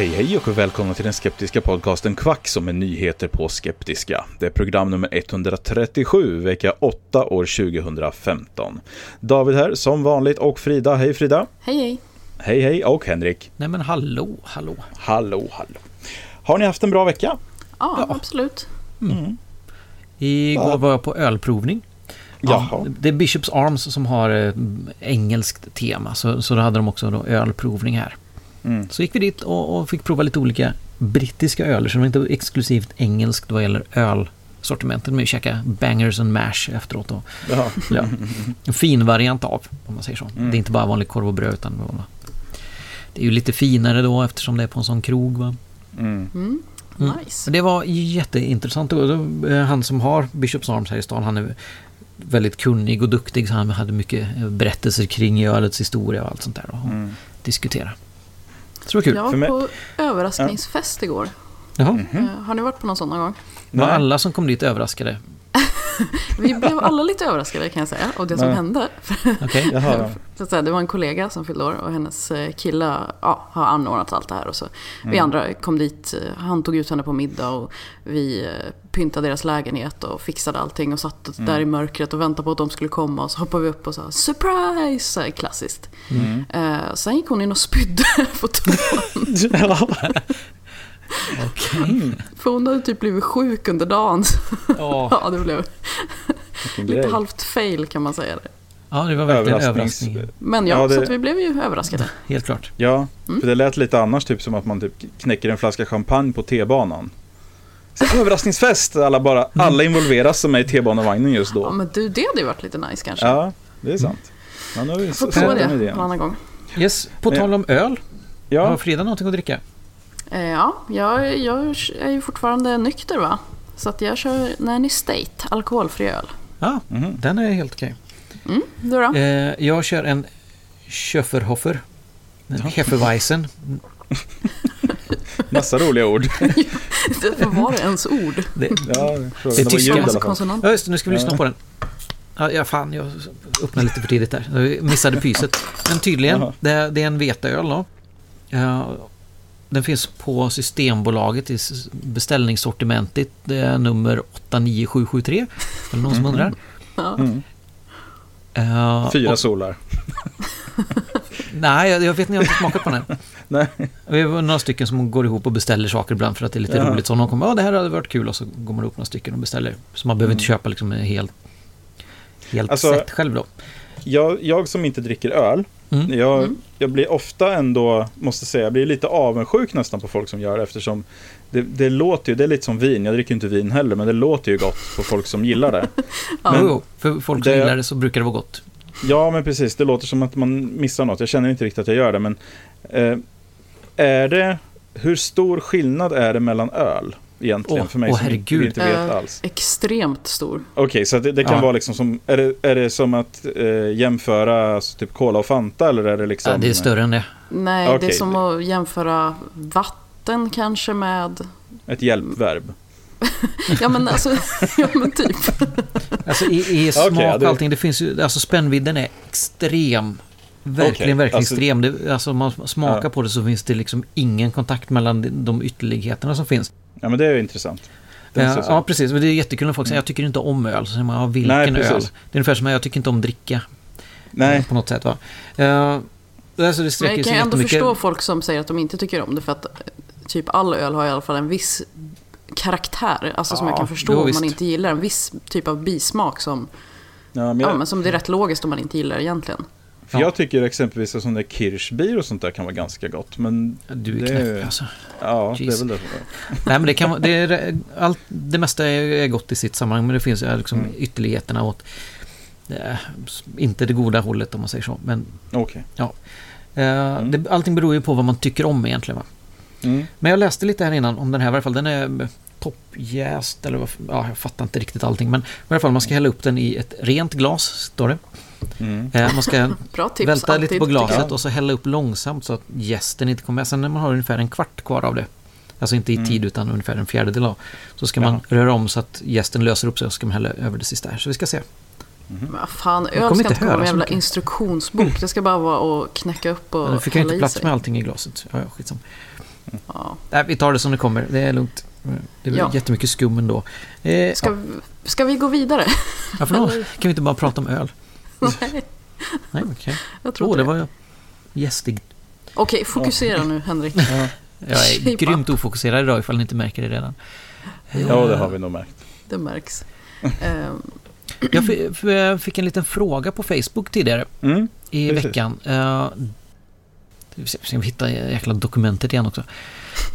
Hej hej och välkomna till den skeptiska podcasten Kvack som är nyheter på skeptiska. Det är program nummer 137, vecka 8 år 2015. David här som vanligt och Frida. Hej Frida! Hej hej. Hej hej och Henrik. Nej men hallå, hallå. Hallå hallå. Har ni haft en bra vecka? Ja, absolut. Igår var jag på ölprovning. Jaha. Det är Bishops Arms som har eh, engelskt tema, så, så då hade de också då ölprovning här. Mm. Så gick vi dit och, och fick prova lite olika brittiska öler, så det var inte exklusivt engelskt vad gäller ölsortimentet. Men vi käkade bangers and mash efteråt. Och, Jaha. ja, en fin variant av, om man säger så. Mm. Det är inte bara vanlig korv och bröd, utan det var- det är ju lite finare då eftersom det är på en sån krog. Va? Mm. Mm. Mm. Nice. Det var jätteintressant. Eh, Han som har Bishops Arms här i stan, han är väldigt kunnig och duktig. Så han hade mycket berättelser kring ölets historia och allt sånt där. Och Mm. diskutera. Så det var kul. Jag var För mig- på överraskningsfest igår. Jaha. Mhm. Eh, Har ni varit på någon sån någon gång? Var alla som kom dit överraskade? Vi blev alla lite överraskade kan jag säga. Och det som hände. Jaha. Så att säga, det var en kollega som fyllde år och hennes eh, kille ja, har anordnat allt det här. Och så. Vi Mm. andra kom dit, eh, han tog ut henne på middag och vi eh, pyntade deras lägenhet och fixade allting och satt Mm. där i mörkret och väntade på att de skulle komma. Och så hoppade vi upp och sa surprise! Klassiskt. Mm. Eh, sen gick hon in och spydde på toan. Okej. För hon hade typ blivit sjuk under dagen. Ja. Ja, det blev lite halvt fail kan man säga. Det. ja, det var verkligen en Överrasknings- överraskning. Men ja, Ja, det- så att vi blev ju överraskade. Helt klart. Ja, Mm. för det lät lite annars typ som att man typ knäcker en flaska champagne på T-banan. Så, överraskningsfest! Alla, bara, alla involveras som är i T-banevagnen just Ja, då. men du, det hade ju varit lite nice kanske. Ja, det är sant. Ja, nu har vi Jag får prova det en annan gång. Yes, på tal om öl. Har Ja, Frida någonting att dricka? Eh, ja, jag, jag är ju fortfarande nykter va. Så att jag kör Nanny State, alkoholfri öl. Ja, Mhm. den är helt okej. Mm, du då? Eh, jag kör en Schöfferhofer. En Hefeweizen. massa roliga ord. Vad var det ens ord? Det, Ja, Det är det var tyska. Ja, just det, nu ska vi lyssna på den. Ja, fan, jag öppnade lite för tidigt där. Jag missade pyset. Men tydligen, det, är- det är en veteöl då. Ja, den finns på Systembolaget i beställningssortimentet. Det är nummer 89773. Eller någon som undrar. Ja. Mm. Ja, Fyra och- solar. Nej, jag, jag vet inte, jag har inte smakat på den. Nej. Vi var några stycken som går ihop och beställer saker ibland för att det är lite Ja. roligt. Så någon kommer, ja det här hade varit kul och så går man ihop några stycken och beställer. Så man behöver inte köpa liksom en helt, helt Alltså- set själv då. Jag, jag som inte dricker öl, Mm. jag, Mm. jag blir ofta ändå, måste säga, jag blir lite avundsjuk nästan på folk som gör det eftersom det, det låter ju, det är lite som vin, jag dricker inte vin heller, men det låter ju gott på folk som gillar det. Ja. Jo, jo, för folk som det- gillar det så brukar det vara gott. Ja, men precis, det låter som att man missar något. Jag känner inte riktigt att jag gör det, men eh, är det, hur stor skillnad är det mellan öl egentligen Åh, för mig åh, som herregud. inte vet Eh, alls? Extremt stor. Okej, så det, det kan Ja. vara liksom som, är det, är det som att eh, jämföra alltså, typ Cola och Fanta eller är det liksom? Ja, det är större än det. Nej, det Okej. är som att jämföra vatten kanske med... Ett hjälpverb. ja men alltså, ja men typ. Alltså i, i smak och det- allting, det finns ju, alltså spännvidden är extrem. Verkligen, Okej, verkligen alltså- extrem. Det, alltså om man smakar Ja. på det så finns det liksom ingen kontakt mellan de, de ytterligheterna som finns. Ja, men det är ju intressant. Ja, jag ja, precis. Men det är jättekul när folk säger jag tycker inte om öl. Så säger man, ja, vilken Nej, öl? Det är ungefär som att jag tycker inte om dricka. Nej, På något sätt va. Uh, alltså det Men sträcker jag sig kan ändå förstå folk som säger att de inte tycker om det för att eh, typ all öl har i alla fall en viss karaktär. Alltså som Ja, jag kan förstå jo, om man inte gillar en viss typ av bismak som, ja, men ja, jag, men som det är rätt logiskt om man inte gillar egentligen. För Ja. jag tycker exempelvis att sån där kirschbier och sånt där kan vara ganska gott. Men Du är det knäpp alltså. Ja, det är Jeez. väl det. Nej men det kan det, är, allt, det mesta är, gott i sitt sammanhang men det finns liksom Mm. ytterligheterna åt eh, inte det goda hållet om man säger så. Men Okej. eh, det, allting beror ju på vad man tycker om egentligen. Va? Mm. Men jag läste lite här innan om den här i alla fall. Den är toppjäst eller vad, ja, jag fattar inte riktigt allting. Men i alla fall man ska hälla upp den i ett rent glas, står det. Mm. Eh, man ska Bra tips välta alltid. lite på glaset och så hälla upp långsamt så att jästen inte kommer med. Sen när man har ungefär en kvart kvar av det, alltså inte i Mm. tid utan ungefär en fjärdedel av, så ska man röra om så att jästen löser upp sig och så ska man hälla över det sista här. Så vi ska se. Men vad fan, öl ska inte komma med jävla instruktionsbok. Det ska bara vara att knäcka upp och Nu fick jag hälla inte plats med allting i glaset. Ja, ja, skitsamma. Ja. Nej, vi tar det som det kommer. Det är lugnt. Det är Ja. jättemycket skum ändå. Eh, Ska, vi, ska vi gå vidare? Varför då? Kan vi inte bara prata om öl? Nej, Nej, okej. jag tror Åh, inte det det. var ju gästig. Okej, fokusera nu Henrik. Jag är Shape grymt ofokuserad idag ifall ni inte märker det redan. Ja, det har vi nog märkt. Det märks. Ehm, Jag fick en liten fråga på Facebook tidigare Mm. i Precis. veckan. Vi ska vi hitta jäkla dokumentet igen också.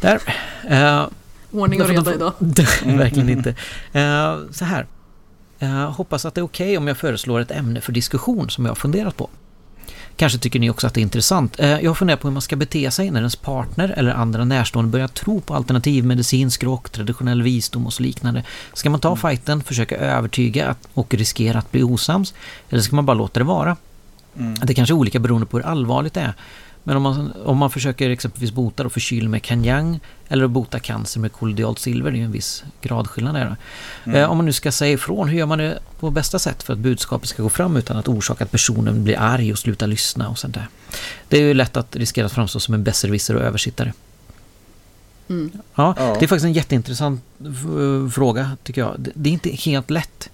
Där. Eh, ordning och reda idag. Verkligen inte. Eh, så här. Eh, hoppas att det är okej om jag föreslår ett ämne för diskussion som jag har funderat på. Kanske tycker ni också att det är intressant. Eh, jag har funderat på hur man ska bete sig när ens partner eller andra närstående börjar tro på alternativ medicinsk rock, traditionell visdom och så liknande. Ska man ta fighten, försöka övertyga och riskera att bli osams? Eller ska man bara låta det vara? Mm. Det kanske är olika beroende på hur allvarligt det är. Men om man, om man försöker exempelvis bota då förkyld med kanjang eller att bota cancer med kollodialt silver, det är ju en viss gradskillnad där. Mm. Eh, om man nu ska säga ifrån, hur gör man det på bästa sätt för att budskapet ska gå fram utan att orsaka att personen blir arg och slutar lyssna och sånt där. Det är ju lätt att riskera att framstå som en besserwisser och översittare. Mm. Ja, Ja. det är faktiskt en jätteintressant f- fråga tycker jag. Det, det är inte helt lätt.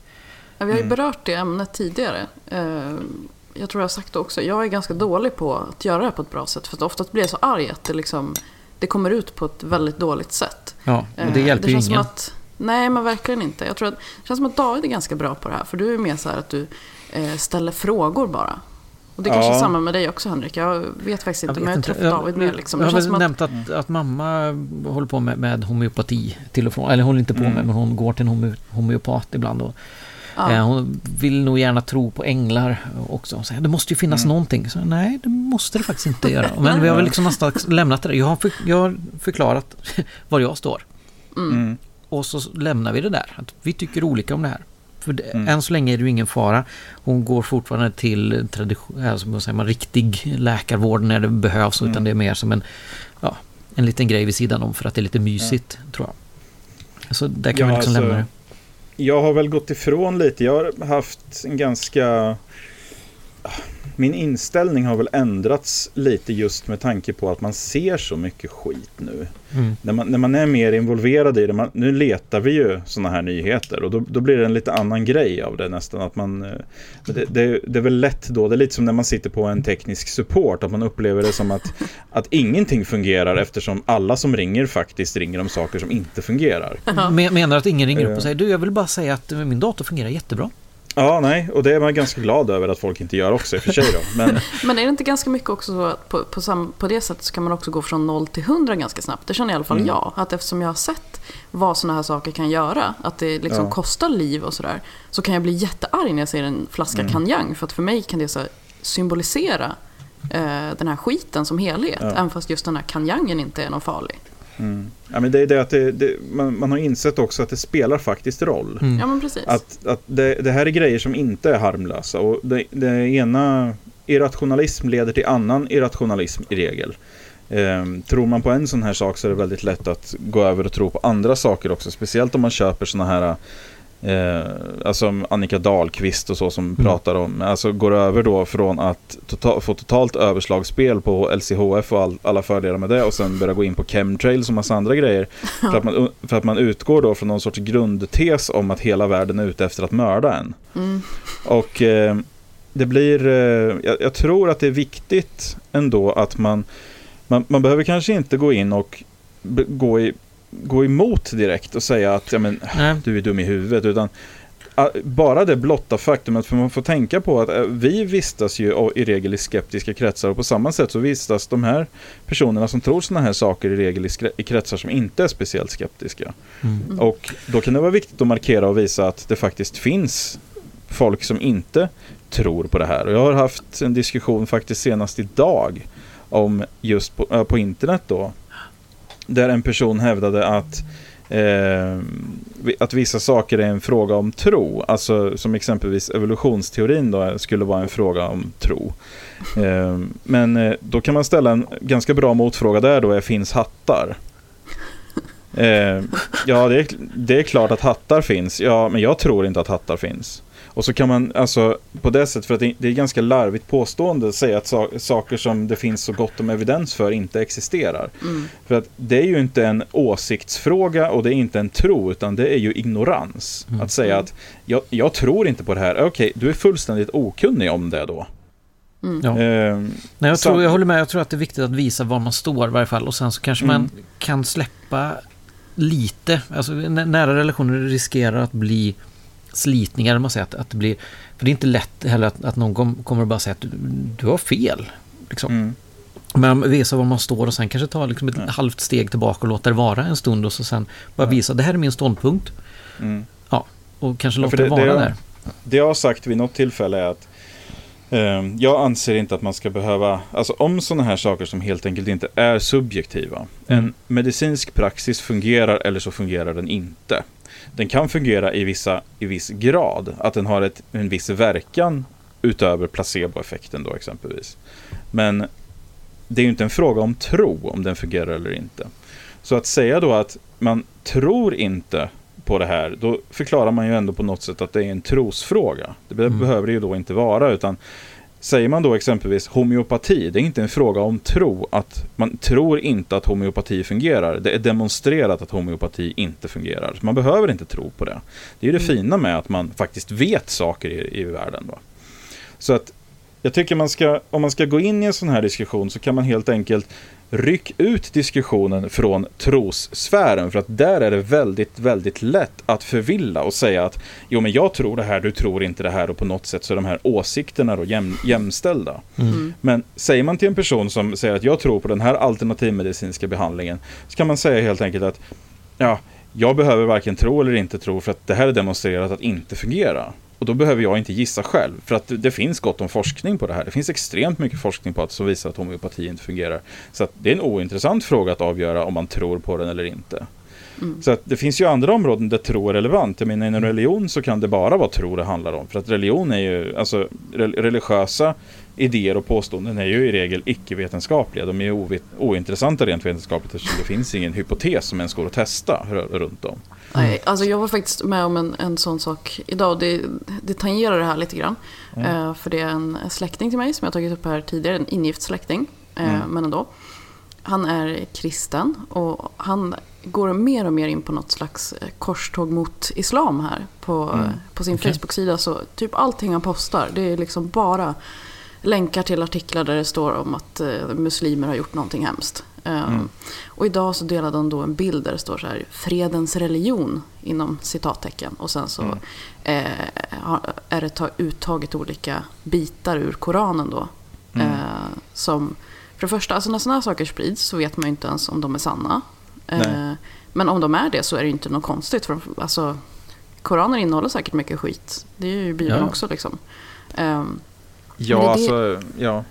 Ja, vi har ju Mm. berört det ämnet tidigare. Ehm, Jag tror jag har sagt det också. Jag är ganska dålig på att göra det på ett bra sätt. För att oftast blir jag så arg att det, liksom, det kommer ut på ett väldigt dåligt sätt. Ja, och det Eh, hjälper ju känns som ingen. Att, nej, men verkligen inte. Jag tror att, det känns som att David är ganska bra på det här. För du är mer så här att du eh, ställer frågor bara. Och det är kanske Ja. är samma med dig också Henrik. Jag vet faktiskt inte, men jag har träffat David mer. Liksom. Jag har väl nämnt att, att mamma håller på med, med homeopati till och från. Eller hon håller inte på Mm. med, men hon går till en homeopat ibland. Och, ja. eh, hon vill nog gärna tro på änglar också. Hon säger, det måste ju finnas Mm. någonting. Så, nej, det måste det faktiskt inte göra. Men vi har väl liksom nästan lämnat det. Jag har, för, jag har förklarat var jag står. mm. Mm. Och så lämnar vi det där. Att vi tycker olika om det här. För det, Mm. än så länge är det ju ingen fara. Hon går fortfarande till tradition, alltså, vad säger man, riktig läkarvård när det behövs. Mm. Utan det är mer som en, ja, en liten grej vid sidan om för att det är lite mysigt, tror jag. Så där kan Ja, vi liksom alltså, lämna det. Jag har väl gått ifrån lite. Jag har haft en ganska... Min inställning har väl ändrats lite just med tanke på att man ser så mycket skit nu. Mm. När man, när man är mer involverad i det, man, nu letar vi ju sådana här nyheter och då, då blir det en lite annan grej av det nästan. Att man, eh, det, det, det är väl lätt då, det är lite som när man sitter på en teknisk support, att man upplever det som att, att ingenting fungerar eftersom alla som ringer faktiskt ringer om saker som inte fungerar. Men, menar att ingen ringer upp Eh. och säger du, jag vill bara säga att min dator fungerar jättebra. Ja, nej, och det är man ganska glad över att folk inte gör också i och för sig då. Men Men är det inte ganska mycket också så att på, på, sam, på det sättet så kan man också gå från 0 till 100 ganska snabbt? Det känner i alla fall Mm. jag. Att eftersom jag har sett vad sådana här saker kan göra, att det liksom Ja. kostar liv och sådär, så kan jag bli jättearg när jag ser en flaska Mm. kanjang. För att för mig kan det så symbolisera eh, den här skiten som helhet. Ja. Även fast just den här kanjangen inte är någon farlig. Mm. Ja, men det är det att det, det, man, man har insett också att det spelar faktiskt roll. Mm. Ja men precis. Att, att det, det här är grejer som inte är harmlösa. Och det, det ena irrationalism leder till annan irrationalism i regel. Eh, tror man på en sån här sak så är det väldigt lätt att gå över och tro på andra saker också. Speciellt om man köper såna här Eh, alltså Annika Dahlqvist och så som mm. pratar om, alltså går över då från att tota få totalt överslagsspel på LCHF och all, alla fördelar med det och sen börja gå in på chemtrails och massa andra grejer. För, att man, för att man utgår då från någon sorts grundtes om att hela världen är ute efter att mörda en. Mm. Och eh, det blir, eh, jag, jag, tror att det är viktigt ändå att man, man, man behöver kanske inte gå in och gå i gå emot direkt och säga att ja, men, du är dum i huvudet. Utan bara det blotta faktumet, för man får tänka på att äh, vi vistas ju i regel i skeptiska kretsar och på samma sätt så vistas de här personerna som tror sådana här saker i regel i kretsar som inte är speciellt skeptiska. Mm. Och då kan det vara viktigt att markera och visa att det faktiskt finns folk som inte tror på det här. Och jag har haft en diskussion faktiskt senast idag om just på, äh, på internet då där en person hävdade att eh, att vissa saker är en fråga om tro. Alltså som exempelvis evolutionsteorin då eh, skulle vara en fråga om tro. Eh, men eh, då kan man ställa en ganska bra motfråga där då, är finns hattar? Eh, ja, det är, det är klart att hattar finns. Ja, men jag tror inte att hattar finns. Och så kan man alltså på det sättet, för att det är ganska larvigt påstående, säga att saker som det finns så gott om evidens för inte existerar. Mm. För att det är ju inte en åsiktsfråga och det är inte en tro, utan det är ju ignorans. Mm. Att säga att jag, jag, tror inte på det här, okej, okay, du är fullständigt okunnig om det då. Mm. Ja. Eh, Nej, jag, tror, jag håller med, jag tror att det är viktigt att visa var man står i varje fall och sen så kanske man mm. kan släppa lite, alltså nära relationer riskerar att bli slitningar. Man säger att, att det blir, för det är inte lätt heller att, att någon kommer och bara säga att du, du har fel. Liksom. Mm. Men visa var man står och sen kanske ta liksom ett mm. halvt steg tillbaka och låta det vara en stund och så sen bara visa det här är min ståndpunkt. Mm. Ja, och kanske låta ja, det, det, vara det jag, där. Det jag har sagt vid något tillfälle är att eh, jag anser inte att man ska behöva, alltså om sådana här saker som helt enkelt inte är subjektiva. En mm. medicinsk praxis fungerar eller så fungerar den inte den kan fungera i, vissa, i viss grad. Att den har ett, en viss verkan utöver placeboeffekten då exempelvis. Men det är ju inte en fråga om tro om den fungerar eller inte. Så att säga då att man tror inte på det här, då förklarar man ju ändå på något sätt att det är en trosfråga. Det mm. behöver det ju då inte vara, utan Säger man då exempelvis homeopati, det är inte en fråga om tro, att man tror inte att homeopati fungerar. Det är demonstrerat att homeopati inte fungerar. Man behöver inte tro på det. Det är ju det mm. fina med att man faktiskt vet saker i, i världen. Då. Så att jag tycker man ska, om man ska gå in i en sån här diskussion så kan man helt enkelt ryck ut diskussionen från trossfären för att där är det väldigt, väldigt lätt att förvilla och säga att jo men jag tror det här, du tror inte det här och på något sätt så är de här åsikterna då jäm, jämställda. Mm. Men säger man till en person som säger att jag tror på den här alternativmedicinska behandlingen så kan man säga helt enkelt att ja, jag behöver varken tro eller inte tro för att det här är demonstrerat att inte fungera. Och då behöver jag inte gissa själv, för att det finns gott om forskning på det här. Det finns extremt mycket forskning på att som visar att homeopati inte fungerar. Så det är en ointressant fråga att avgöra om man tror på den eller inte. Mm. Så att det finns ju andra områden där tro är relevant. Jag menar inom religion så kan det bara vara tro det handlar om. För att religion är ju, alltså religiösa idéer och påståenden är ju i regel icke-vetenskapliga. De är ju ointressanta rent vetenskapligt eftersom det finns ingen hypotes som ens går att testa runt om. Nej, alltså jag var faktiskt med om en, en sån sak idag. Det, det tangerar det här lite grann. Mm. Uh, för det är en släkting till mig som jag tagit upp här tidigare. En ingift släkting. Uh, mm. Men ändå. Han är kristen och han går mer och mer in på något slags eh, korståg mot islam här på, mm. på sin okay. Facebook-sida. Så typ allting han postar, det är liksom bara länkar till artiklar där det står om att uh, muslimer har gjort någonting hemskt. Mm. Och idag så delade han då en bild där det står så här fredens religion inom citattecken. Och sen så mm. eh, är det uttaget olika bitar ur Koranen då. Mm. Eh, som, för det första, alltså när sådana här saker sprids så vet man ju inte ens om de är sanna. Eh, men om de är det så är det inte något konstigt. För, alltså, Koranen innehåller säkert mycket skit. Det är ju Bibeln ja. också liksom. Ehm, ja, det, alltså, ja.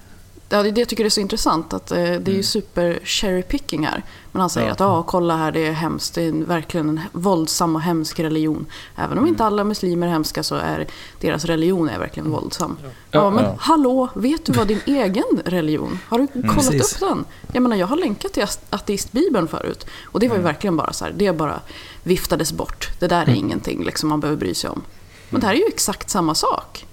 Ja, det är det jag tycker är så intressant. Att, eh, det är Mm. ju super cherry picking här. Men han säger Ja. att ja, kolla här, det är hemskt. Det är en- verkligen en våldsam och hemsk religion. Även om inte alla muslimer är hemska så är deras religion är verkligen våldsam. Ja, men Ja. hallå, vet du vad din egen religion? Har du kollat Precis. upp den? Jag menar, jag har länkat till ateistbibeln förut. Och det var ju verkligen bara så här, det bara viftades bort. Det där är ingenting liksom, man behöver bry sig om. Men det här är ju exakt samma sak.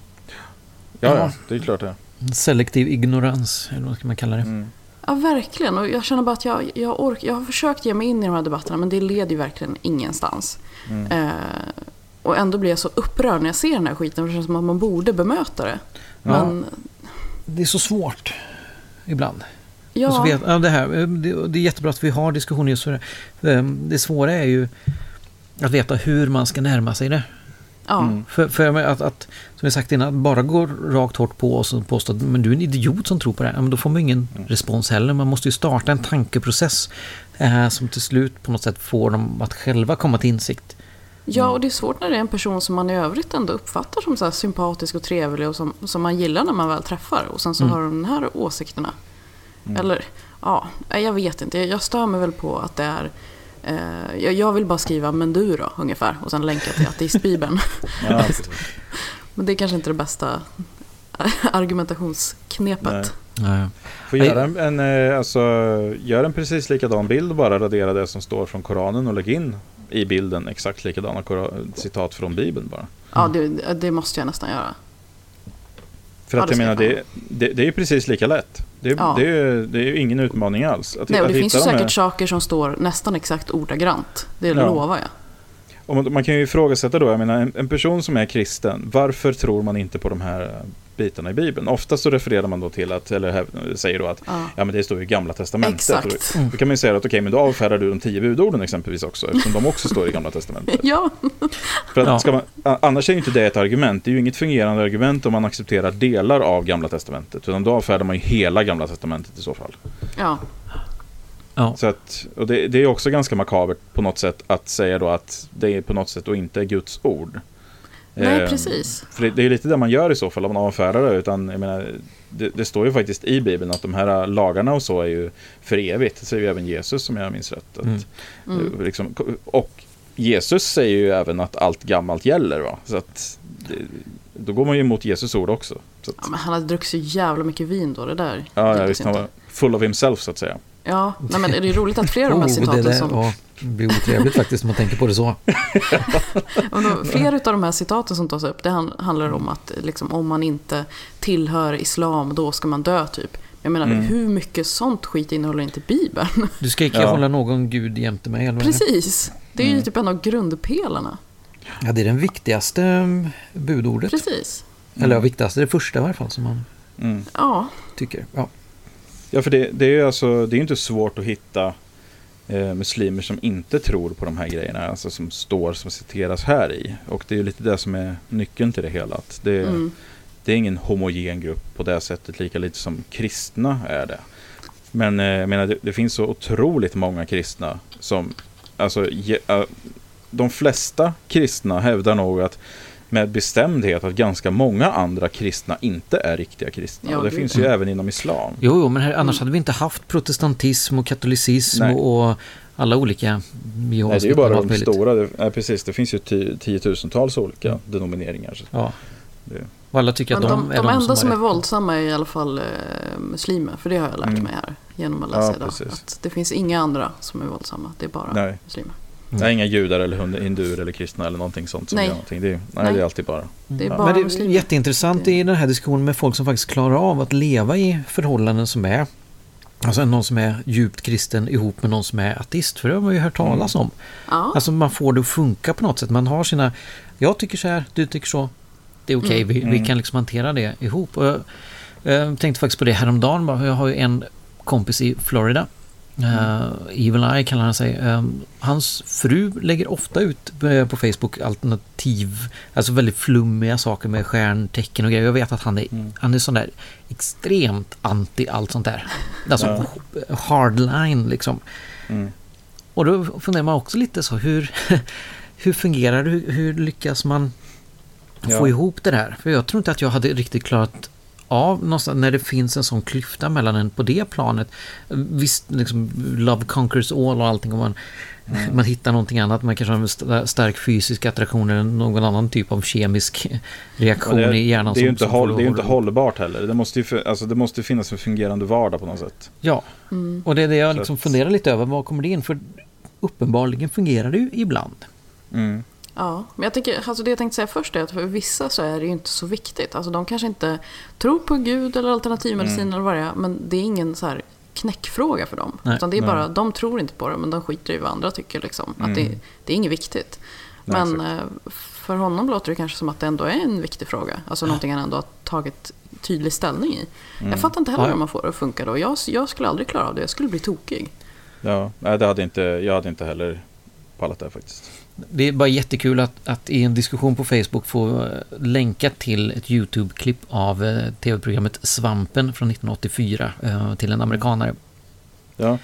Ja, ja, det är klart det. Selektiv ignorans, eller vad ska man kalla det? Mm. Ja, verkligen. Och jag känner bara att jag, jag, ork, jag har försökt ge mig in i de här debatterna, men det leder ju verkligen ingenstans. Eh, och ändå blir jag så upprörd när jag ser den här skiten, för det känns som att man borde bemöta det. Men Det är så svårt ibland. ja, Och så vet, ja, det, här, eh, det, det är jättebra att vi har diskussioner just för det. Eh, Det svåra är ju att veta hur man ska närma sig det. Ja, För, för menar att, att, som jag sagt innan, att bara gå rakt hårt på oss och påstå att men du är en idiot som tror på det här. Men då får man ingen respons heller. Man måste ju starta en tankeprocess eh, som till slut på något sätt får dem att själva komma till insikt. ja, och det är svårt när det är en person som man i övrigt ändå uppfattar som så här sympatisk och trevlig och som, som man gillar när man väl träffar. Och sen så har de de här åsikterna. Eller, ja, jag vet inte. Jag stör mig väl på att det är eh, jag, jag vill bara skriva men du då, ungefär. Och sen länka till ateistbibeln. Ja. Men det är kanske inte det bästa argumentationsknepet. Nej. Ja, Får göra en, en, eh, alltså, gör en precis likadan bild och bara radera det som står från Koranen och lägg in i bilden exakt likadana citat från Bibeln bara. Ja, det, det måste jag nästan göra. För att jag menar, det, det, det är ju precis lika lätt. Det, är- Ja. det, är, det är ju ingen utmaning alls. Att, Nej, och att det finns ju de här- säkert saker som står nästan exakt ordagrant. Det Ja. lovar jag. Och man, man kan ju ifrågasätta då, jag menar en, en person som är kristen, varför tror man inte på de här bitarna i Bibeln? Ofta så refererar man då till att, eller säger då att Ja. ja men det står ju i Gamla Testamentet. Exakt. Då, då kan man ju säga att okej, men då avfärdar du de tio budorden exempelvis också, eftersom de också står i Gamla Testamentet. Ja, För att ska man, annars är ju inte det ett argument. Det är ju inget fungerande argument om man accepterar delar av Gamla Testamentet. Utan då avfärdar man ju hela Gamla Testamentet i så fall. ja. ja. Så att, och det, det är också ganska makabert på något sätt att säga då att det är på något sätt och inte är Guds ord. Nej, Eh, precis. För det, det är lite det man gör i så fall om man avfärdar det. Utan, jag menar, det, det står ju faktiskt i Bibeln att de här lagarna och så är ju för evigt. Det säger ju även Jesus om jag minns rätt. Att, Mm. Mm. eh, liksom, och Jesus säger ju även att allt gammalt gäller. Va? Så att, det, då går man ju emot Jesus ord också. Så att, Ja, men han hade druckit så jävla mycket vin då, det där ja, ja, visst, han inte. var full of himself så att säga. Ja, nej, men det är roligt att flera av de här Oh, det citaten där, som... ja, det blir otrevligt faktiskt om man tänker på det så. Då, flera av de här citaten som tas upp, det han- handlar om att liksom, om man inte tillhör islam, då ska man dö typ. Jag menar, Mm. hur mycket sånt skit innehåller inte Bibeln? Du ska icke Ja. hålla någon gud jämte mig. Eller är det? Precis. Det är ju Mm. typ en av grundpelarna. Ja, det är den viktigaste mm, budordet. Precis. Eller ja, viktigaste, det första i varje fall som man Mm. Tycker. Ja. Ja, för det, det är ju alltså, det är inte svårt att hitta eh, muslimer som inte tror på de här grejerna, alltså som står, som citeras här i. Och det är ju lite det som är nyckeln till det hela. Att det, mm. det är ingen homogen grupp på det sättet, lika lite som kristna är det. Men eh, jag menar, det, det finns så otroligt många kristna som, alltså, ge, eh, de flesta kristna hävdar nog att med bestämdhet att ganska många andra kristna inte är riktiga kristna. Ja, och det gud, finns ja. ju även inom islam. Jo, jo, men här, annars hade vi inte haft protestantism och katolicism Nej. och alla olika Nej, det är ju bara de stora. Det, nej, precis, det finns ju ti- tiotusentals olika denomineringar. Så Ja. det, Och alla tycker Men att de, de, de, är de enda som, som är rätt. våldsamma är i alla fall eh, muslimer. För det har jag lärt Mm. mig här genom att Ja, läsa idag. precis. Att det finns inga andra som är våldsamma. Det är bara nej, muslimer. Mm. det är inga judar eller hinduer eller kristna eller någonting sånt som Nej. gör någonting. Det är, nej, Nej. det är alltid bara. Det är Ja. bara Men det är muslimer. jätteintressant Det- i den här diskussionen med folk som faktiskt klarar av att leva i förhållanden som är Alltså någon som är djupt kristen ihop med någon som är ateist. För det har man ju hört talas om. Ja, Alltså man får det att funka på något sätt. Man har sina... Jag tycker så här, du tycker så. Det är okej, Mm. vi, vi Mm. kan liksom hantera det ihop. Och jag, jag tänkte faktiskt på det häromdagen. Jag har ju en kompis i Florida. Uh, Evil Eye kallar han sig. Um, hans fru lägger ofta ut eh, på Facebook alternativ, alltså väldigt flummiga saker med stjärntecken och grejer. Jag vet att han är, Mm. han är sån där extremt anti allt sånt där. Alltså hardline liksom. Mm. Och då funderar man också lite så, hur, hur fungerar det? Hur, hur lyckas man Ja. få ihop det där? För jag tror inte att jag hade riktigt klarat av någonstans när det finns en sån klyfta mellan en på det planet. Visst, liksom, love conquers all och allting. Och man, mm. man hittar någonting annat. Man kanske har en stark fysisk attraktion eller någon annan typ av kemisk reaktion det, i hjärnan. Det är ju inte, håll, det är inte hållbart heller. Det måste, ju, alltså, det måste finnas en fungerande vardag på något sätt. Ja, mm. och det är det jag liksom funderar lite över. Vad kommer det in? För uppenbarligen fungerar det ju ibland. Mm. Ja, men jag tänker, alltså det jag tänkte säga först är att för vissa så är det ju inte så viktigt. Alltså de kanske inte tror på Gud eller alternativmedicin mm. eller vad det är. Men det är ingen så här knäckfråga för dem. Nej, utan det är nej. bara, de tror inte på det men de skiter i vad andra tycker. Liksom. Mm. Att det, det, är inget viktigt. Nej, men exakt. Eh, för honom låter det kanske som att det ändå är en viktig fråga. Alltså ja. någonting han ändå har tagit tydlig ställning i. Mm. Jag fattar inte heller hur man får det att funka då. Jag, jag skulle aldrig klara av det. Jag skulle bli tokig. Ja, det hade inte, jag hade inte heller pallat det faktiskt. Det är bara jättekul att, att i en diskussion på Facebook få eh, länka till ett YouTube-klipp av eh, tv-programmet Svampen från 1984 eh, till en amerikanare. Ja.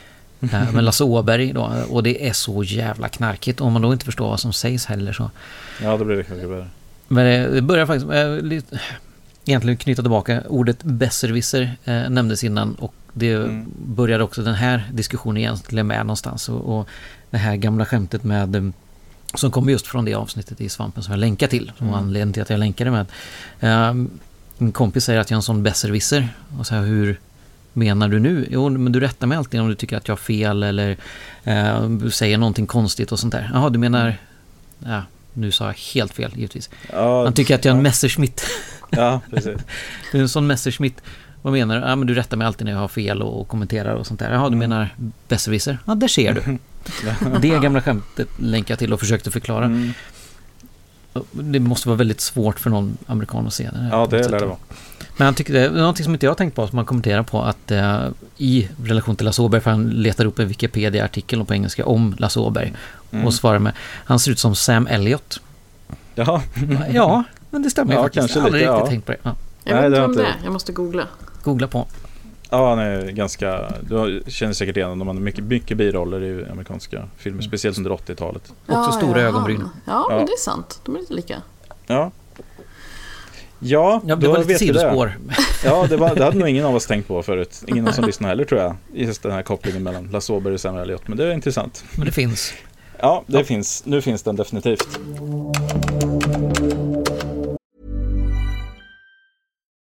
med Lasse Åberg då, och det är så jävla knarkigt. Om man då inte förstår vad som sägs heller så... Ja, då blir det kanske värre. Men det börjar faktiskt... Äh, egentligen knyta tillbaka. Ordet besserwisser äh, nämndes innan och det mm. började också den här diskussionen egentligen med någonstans. Och, och det här gamla skämtet med som kommer just från det avsnittet i Svampen som jag länkar till. Som mm. anledningen till att jag länkade med. Uh, min kompis säger att jag är en sån besserwisser. Och så här, hur menar du nu? Jo, men du rättar mig alltid om du tycker att jag har fel eller uh, säger någonting konstigt och sånt där. Jaha, du menar... Ja, nu sa jag helt fel givetvis. Ja, Han tycker att jag är en ja. Messerschmitt. Ja, precis. du är en sån Messerschmitt. Vad menar du? Ja, men du rättar mig alltid när jag har fel och, och kommenterar och sånt där. Jaha, du mm. menar besserwisser? Ja, där ser du. det gamla skämtet länkade jag till och försökte förklara. Mm. Det måste vara väldigt svårt för någon amerikan att se det. Ja, det lär det vara. Men han tyckte, någonting som inte jag har tänkt på, som han kommenterar på, att eh, i relation till Lasse Åberg, för han letar upp en Wikipedia-artikel på engelska om Lasse Åberg mm. och svarar med, han ser ut som Sam Elliot. Jaha. ja, men det stämmer ja, faktiskt. Kanske jag har aldrig lite, riktigt ja. tänkt på det. Ja. Jag vet inte om det. Jag måste googla. Googla på. Ja, han är ganska... Du känner säkert igen honom. Han har mycket, mycket biroller i amerikanska filmer. Mm. Speciellt under 80-talet. Ja, Också stora ja, ögonbryn. Ja, men det är sant. De är lite lika. Ja. Ja, ja det var lite sidospår. Ja, det, var, det hade nog ingen av oss tänkt på förut. Ingen som lyssnar heller tror jag. Just den här kopplingen mellan Lasse Åberg och Samuel Elliot. Men det är intressant. Men det finns. Ja, det ja. finns. Nu finns den definitivt.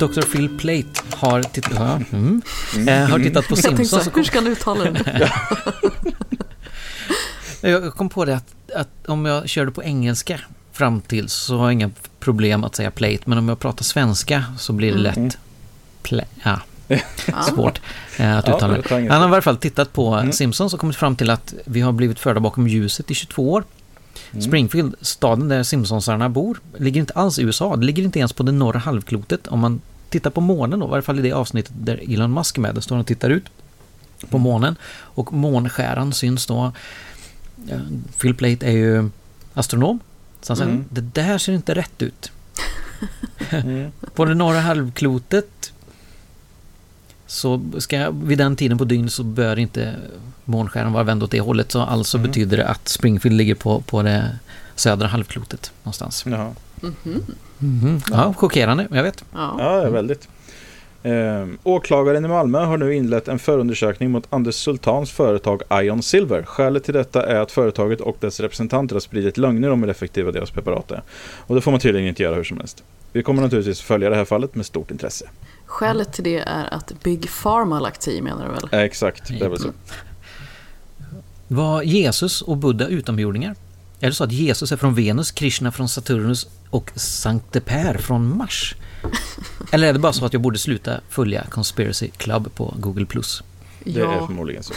Dr. Phil Plate har, titt ja, mm, mm. har tittat på Simpsons. Jag tänkte, hur ska han uttala det? jag kom på det att, att, om jag körde på engelska fram till så har jag inga problem att säga plate. Men om jag pratar svenska så blir det lätt mm. pla ja, svårt eh, att uttala. Ja, Han har i alla fall tittat på mm. Simpsons och kommit fram till att vi har blivit förda bakom ljuset i 22 år. Mm. Springfield, staden där Simpsonsarna bor, ligger inte alls i USA. Det ligger inte ens på det norra halvklotet. Om man tittar på månen då, i varje fall i det avsnittet där Elon Musk är med, där står han och tittar ut på mm. månen. Och månskäran syns då. Phil Plate är ju astronom. Så han säger, mm. det där ser inte rätt ut. mm. På det norra halvklotet så ska vid den tiden på dygnet så bör inte månskäran vara vänd åt det hållet. Så alltså mm. betyder det att Springfield ligger på, på det södra halvklotet någonstans. Jaha. Mm -hmm. Mm -hmm. Ja, chockerande, jag vet. Ja, ja väldigt. Eh, åklagaren i Malmö har nu inlett en förundersökning mot Anders Sultans företag Ion Silver. Skälet till detta är att företaget och dess representanter har spridit lögner om hur effektiva deras preparat är. Och det får man tydligen inte göra hur som helst. Vi kommer naturligtvis följa det här fallet med stort intresse. Skälet till det är att Big Pharma har lagt i menar du väl? Exakt, det är väl så. Var Jesus och Buddha utomjordingar? Är det så att Jesus är från Venus, Krishna från Saturnus och Sankte Per från Mars? Eller är det bara så att jag borde sluta följa Conspiracy Club på Google+. Det Ja. är förmodligen så.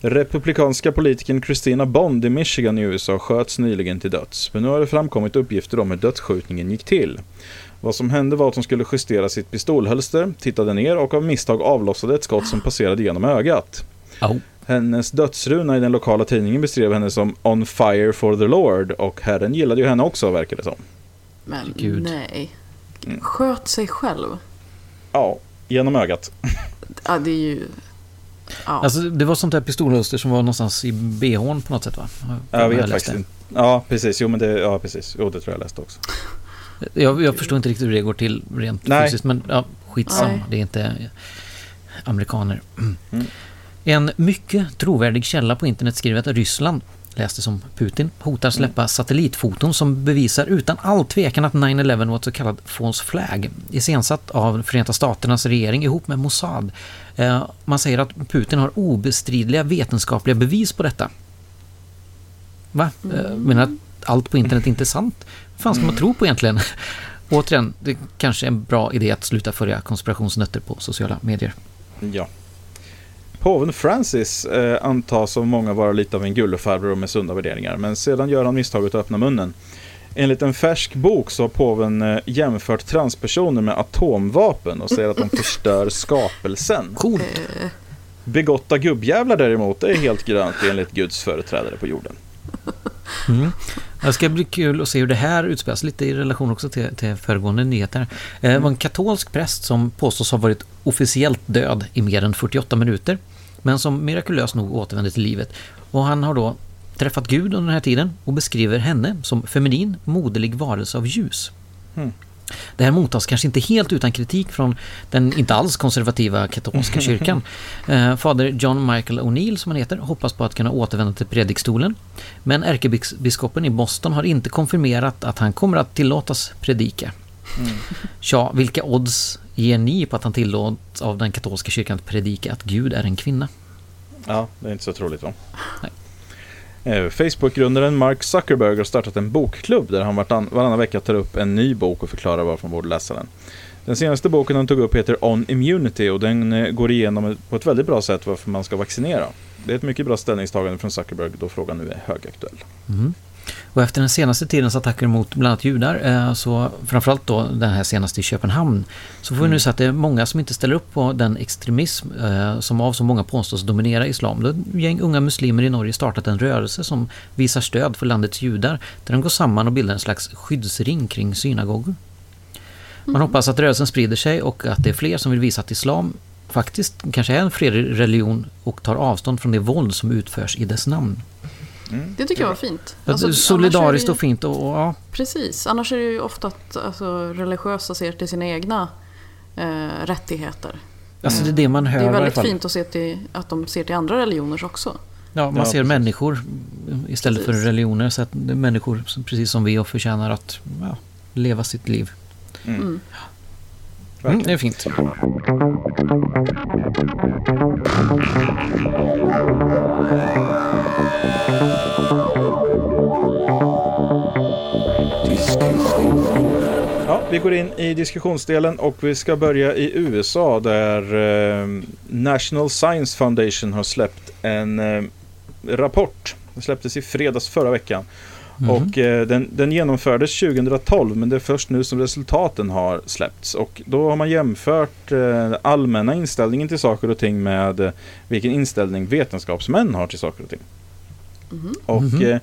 Republikanska politikern Christina Bond i Michigan i USA sköts nyligen till döds. Men nu har det framkommit uppgifter om hur dödsskjutningen gick till. Vad som hände var att hon skulle justera sitt pistolhölster, tittade ner och av misstag avlossade ett skott som passerade genom ögat. Au. Hennes dödsruna i den lokala tidningen beskrev henne som On fire for the Lord och Herren gillade ju henne också verkar det som. Men Gud. nej. Mm. Sköt sig själv. Ja, genom ögat. Ja, det är ju... Ja. Alltså, det var sånt där pistolhölster som var någonstans i bhn på något sätt va? Jag vet läste. faktiskt inte. Ja, precis. Jo, men det, ja, precis. Jo, det tror jag läste också. Jag, jag förstår inte riktigt hur det går till rent Nej. fysiskt, men ja, skitsamma. Nej. Det är inte amerikaner. Mm. En mycket trovärdig källa på internet skriver att Ryssland, läste som Putin, hotar släppa satellitfoton som bevisar utan all tvekan att 9-11 var ett så kallat false flag, iscensatt av Förenta Staternas regering ihop med Mossad. Eh, man säger att Putin har obestridliga vetenskapliga bevis på detta. Va? Eh, menar att allt på internet inte är sant? Fan ska man tro på egentligen? Återigen, det kanske är en bra idé att sluta följa konspirationsnötter på sociala medier. Ja. Påven Francis eh, antas av många vara lite av en gullefarbror med sunda värderingar, men sedan gör han misstaget att öppna munnen. Enligt en färsk bok så har påven eh, jämfört transpersoner med atomvapen och säger att de förstör skapelsen. Coolt! Begotta gubbjävlar däremot är helt grönt enligt Guds företrädare på jorden. Mm. Det ska bli kul att se hur det här utspelas, lite i relation också till, till föregående nyheter. Eh, Det var en katolsk präst som påstås ha varit officiellt död i mer än 48 minuter, men som mirakulöst nog återvände till livet. Och han har då träffat Gud under den här tiden och beskriver henne som feminin, moderlig varelse av ljus. Mm. Det här mottas kanske inte helt utan kritik från den inte alls konservativa katolska kyrkan. Eh, Fader John Michael O'Neill, som han heter, hoppas på att kunna återvända till predikstolen. Men ärkebiskopen i Boston har inte konfirmerat att han kommer att tillåtas predika. Tja, vilka odds ger ni på att han tillåts av den katolska kyrkan att predika att Gud är en kvinna? Ja, det är inte så troligt va? Nej. Eh, Facebook-grundaren Mark Zuckerberg har startat en bokklubb där han varann, varannan vecka tar upp en ny bok och förklarar varför man borde läsa den. Den senaste boken han tog upp heter On Immunity och den eh, går igenom på ett väldigt bra sätt varför man ska vaccinera. Det är ett mycket bra ställningstagande från Zuckerberg då frågan nu är högaktuell. Mm. Och efter den senaste tidens attacker mot bland annat judar, eh, så framförallt då den här senaste i Köpenhamn, så får vi nu se att det är många som inte ställer upp på den extremism eh, som av så många påstås dominera islam. Då ett gäng unga muslimer i Norge startat en rörelse som visar stöd för landets judar, där de går samman och bildar en slags skyddsring kring synagogor. Man hoppas att rörelsen sprider sig och att det är fler som vill visa att islam faktiskt kanske är en fredlig religion och tar avstånd från det våld som utförs i dess namn. Det tycker jag var fint. Ja, Alltså, Solidariskt det och fint och, och ja, Precis, annars är det ju ofta att alltså, religiösa ser till sina egna eh, rättigheter. Alltså det är det man hör Det är väldigt fint att se till, att de ser till andra religioners också. Ja, man Ja, ser precis. människor istället Precis. för religioner. Så att människor som, precis som vi och förtjänar att ja, leva sitt liv. Mm. Mm. Det är fint. Ja, vi går in i diskussionsdelen och vi ska börja i USA där eh, National Science Foundation har släppt en eh, rapport. Den släpptes i fredags förra veckan. Mhm. Och eh, den, den genomfördes 2012 men det är först nu som resultaten har släppts. Och då har man jämfört eh, allmänna inställningen till saker och ting med eh, vilken inställning vetenskapsmän har till saker och ting. Mhm. Och Mhm. eh,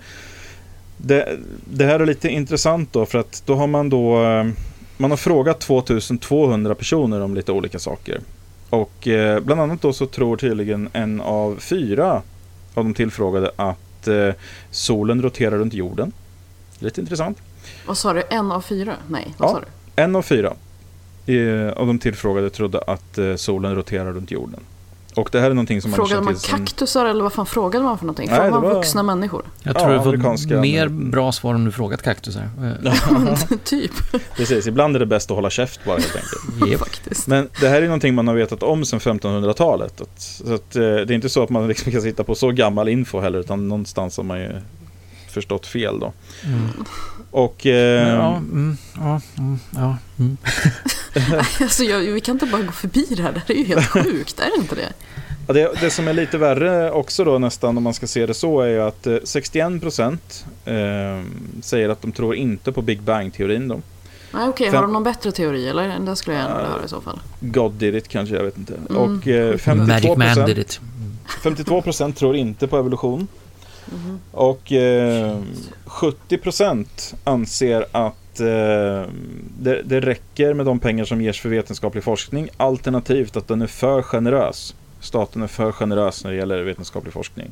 det, det här är lite intressant då för att då har man då eh, man har frågat 2200 personer om lite olika saker. Och eh, bland annat då så tror tydligen en av fyra av de tillfrågade att eh, solen roterar runt jorden. Lite intressant. Vad sa du? En av fyra? Nej, vad Ja. sa du? En av fyra eh, av de tillfrågade trodde att eh, solen roterar runt jorden. Och det här är någonting som man Frågade man till som- kaktusar eller vad fan frågade man för någonting? Frågade det man var- vuxna människor? Jag Ja, tror du får amerikanska- mer bra svar om du frågat kaktusar. Eh, typ, Precis, ibland är det bäst att hålla käft bara helt enkelt. Japp. faktiskt. Men det här är någonting man har vetat om sedan 1500-talet. Att, så att, eh, det är inte så att man liksom kan sitta på så gammal info heller, utan någonstans har man ju förstått fel då. Mm. Och eh, Ja, mm, ja, mm, ja, mm. alltså, jag, vi kan inte bara gå förbi det här. Det här är ju helt sjukt, är det inte det? Ja, det, det som är lite värre också då nästan om man ska se det så är ju att eh, 61% eh, säger att de tror inte på Big Bang-teorin då. Nej, okej. Fem- Har de någon bättre teori eller? Det skulle jag gärna vilja höra i så fall. God did it kanske, jag vet inte. Mm. Och eh, Magic Man 52%, did it. 52% tror inte på evolution. Och eh, 70% anser att eh, det, det räcker med de pengar som ges för vetenskaplig forskning. Alternativt att den är för generös. Staten är för generös när det gäller vetenskaplig forskning.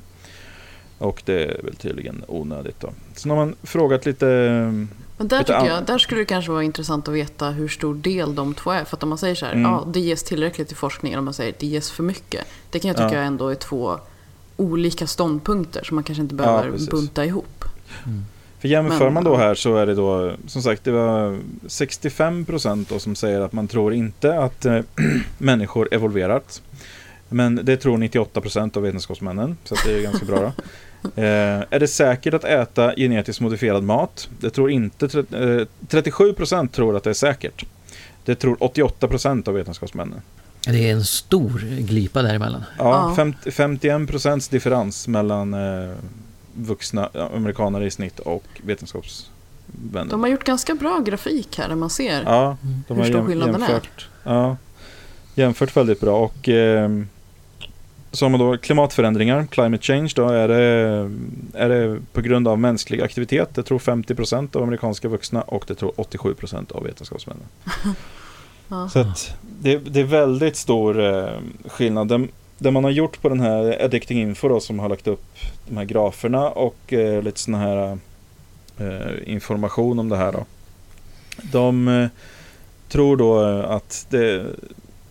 Och det är väl tydligen onödigt då. Sen har man frågat lite Men där, Lite tycker jag, där skulle det kanske vara intressant att veta hur stor del de två är. För att om man säger så här, Mm. ja det ges tillräckligt till forskning. Eller om man säger det ges för mycket. Det kan jag tycka Ja. ändå är två olika ståndpunkter. Som man kanske inte Ja, behöver precis. bunta ihop. För jämför Men- man då här så är det då som sagt det var 65% då som säger att man tror inte att eh, människor evolverat. Men det tror 98% av vetenskapsmännen så att det är ganska bra. Då. Eh, är det säkert att äta genetiskt modifierad mat? Det tror inte eh, 37% tror att det är säkert. Det tror 88% av vetenskapsmännen. Det är en stor glipa däremellan. Ja, Ja. 50, 51% differens mellan eh, vuxna ja, amerikaner i snitt och vetenskapsvänner. De har gjort ganska bra grafik här där man ser. Ja, de Hur stor skillnaden är. jämfört, ja, jämfört väldigt bra. Och eh, så har man då klimatförändringar, climate change, då är det, är det på grund av mänsklig aktivitet. Det tror 50% av amerikanska vuxna och det tror 87% av vetenskapsmännen. Ja. Så det, det är väldigt stor eh, skillnad. Det, det man har gjort på den här Addicting Info då, som har lagt upp de här graferna och eh, lite sån här eh, information om det här då. De eh, tror då eh, att det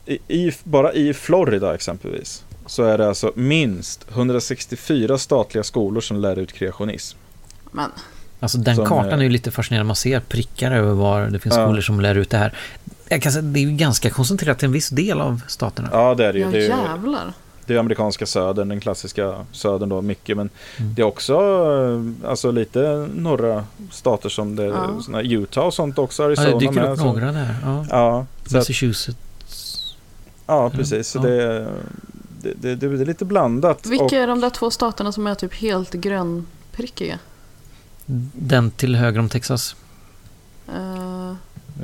i, i, bara i Florida exempelvis så är det alltså minst 164 statliga skolor som lär ut kreationism. Men Alltså den Som, kartan eh, är ju lite fascinerande. Man ser prickar över var det finns Ja. skolor som lär ut det här. Jag kan säga, det är ju ganska koncentrerat till en viss del av staterna. Ja, det är det ju. ja Det är, ju- jävlar. det är amerikanska södern, den klassiska södern då, mycket. Men Mm. det är också eh, alltså, lite norra stater som det, Ja. Utah och sånt också. Ja, Arizona det dyker med, upp så- några där. Ja. Ja, så Massachusetts. ja, precis. Så Ja. det, det, det, det är lite blandat. Vilka Och, är de där två staterna som är typ helt grönprickiga? Den till höger om Texas. Eh,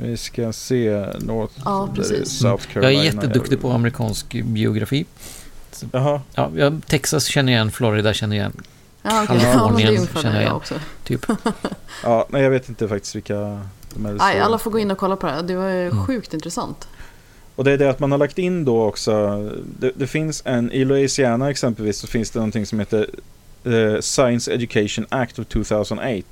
vi ska se North Ja, precis. South Jag Carolina. är jätteduktig på amerikansk biografi. Jaha, Ja, jag- Texas känner jag igen, Florida känner jag igen. ja, ja, är Kalifornien ungefär känner jag jag igen. också. Typ. ja, nej, jag vet inte faktiskt vilka de är. Nej, alla får gå in och kolla på det här. Det var ju Mm. sjukt intressant. Och det är det att man har lagt in då också, det, det finns en, i Louisiana exempelvis så finns det någonting som heter eh, Science Education Act of 2008.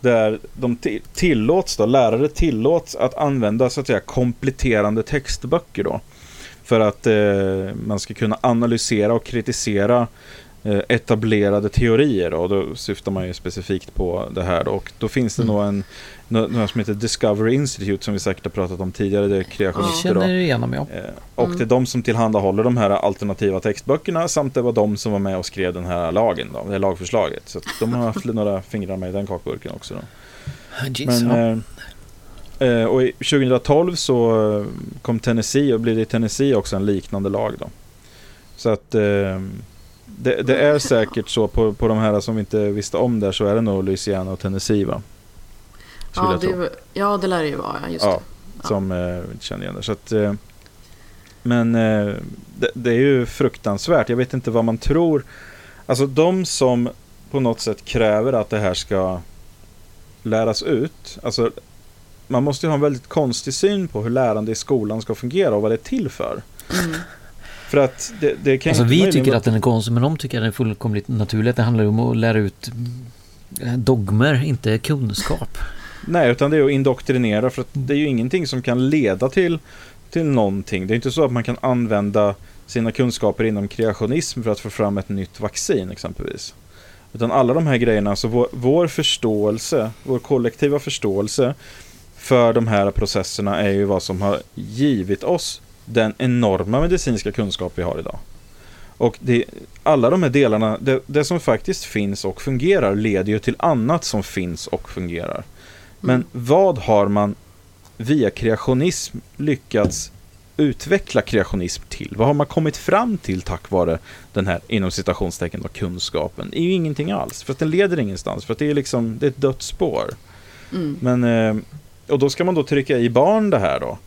Där de ti- tillåts då, lärare tillåts att använda så att säga kompletterande textböcker då. För att eh, man ska kunna analysera och kritisera eh, etablerade teorier då. Och då syftar man ju specifikt på det här då. Och då finns det Mm. nog en, nå- något som heter Discovery Institute som vi säkert har pratat om tidigare. Det är kreationister då. känner igen dem, ja. Eh, Och Mm. det är de som tillhandahåller de här alternativa textböckerna samt det var de som var med och skrev den här lagen, då, det här lagförslaget. Så att de har haft några fingrar med i den kakburken också. Då. Jeez, Men, ja. eh, eh, och i 2012 så eh, kom Tennessee och blev det i Tennessee också en liknande lag. Då. Så att eh, det, det är säkert så på, på de här som vi inte visste om där så är det nog Louisiana och Tennessee va? Ja tro. det, ja, det lär det ju vara. ja, Just Ja, det. som eh, känner igen det. Så att, eh, men eh, det, det är ju fruktansvärt. Jag vet inte vad man tror. Alltså de som på något sätt kräver att det här ska läras ut. Alltså, man måste ju ha en väldigt konstig syn på hur lärande i skolan ska fungera och vad det är till för. Mm. För att det, det kan Alltså inte vi tycker att den är konstig, men de tycker att den är fullkomligt naturligt. Det handlar ju om att lära ut dogmer, inte kunskap. Nej, utan det är att indoktrinera för att det är ju ingenting som kan leda till, till någonting. Det är inte så att man kan använda sina kunskaper inom kreationism för att få fram ett nytt vaccin exempelvis. Utan alla de här grejerna, alltså vår, vår förståelse, vår kollektiva förståelse för de här processerna är ju vad som har givit oss den enorma medicinska kunskap vi har idag. Och det, alla de här delarna, det, det som faktiskt finns och fungerar leder ju till annat som finns och fungerar. Men vad har man via kreationism lyckats utveckla kreationism till? Vad har man kommit fram till tack vare den här inom citationstecken då, kunskapen? Det är ju ingenting alls, för att den leder ingenstans, för att det är liksom det är ett dött spår. Mm. Men, eh, och då ska man då trycka i barn det här då.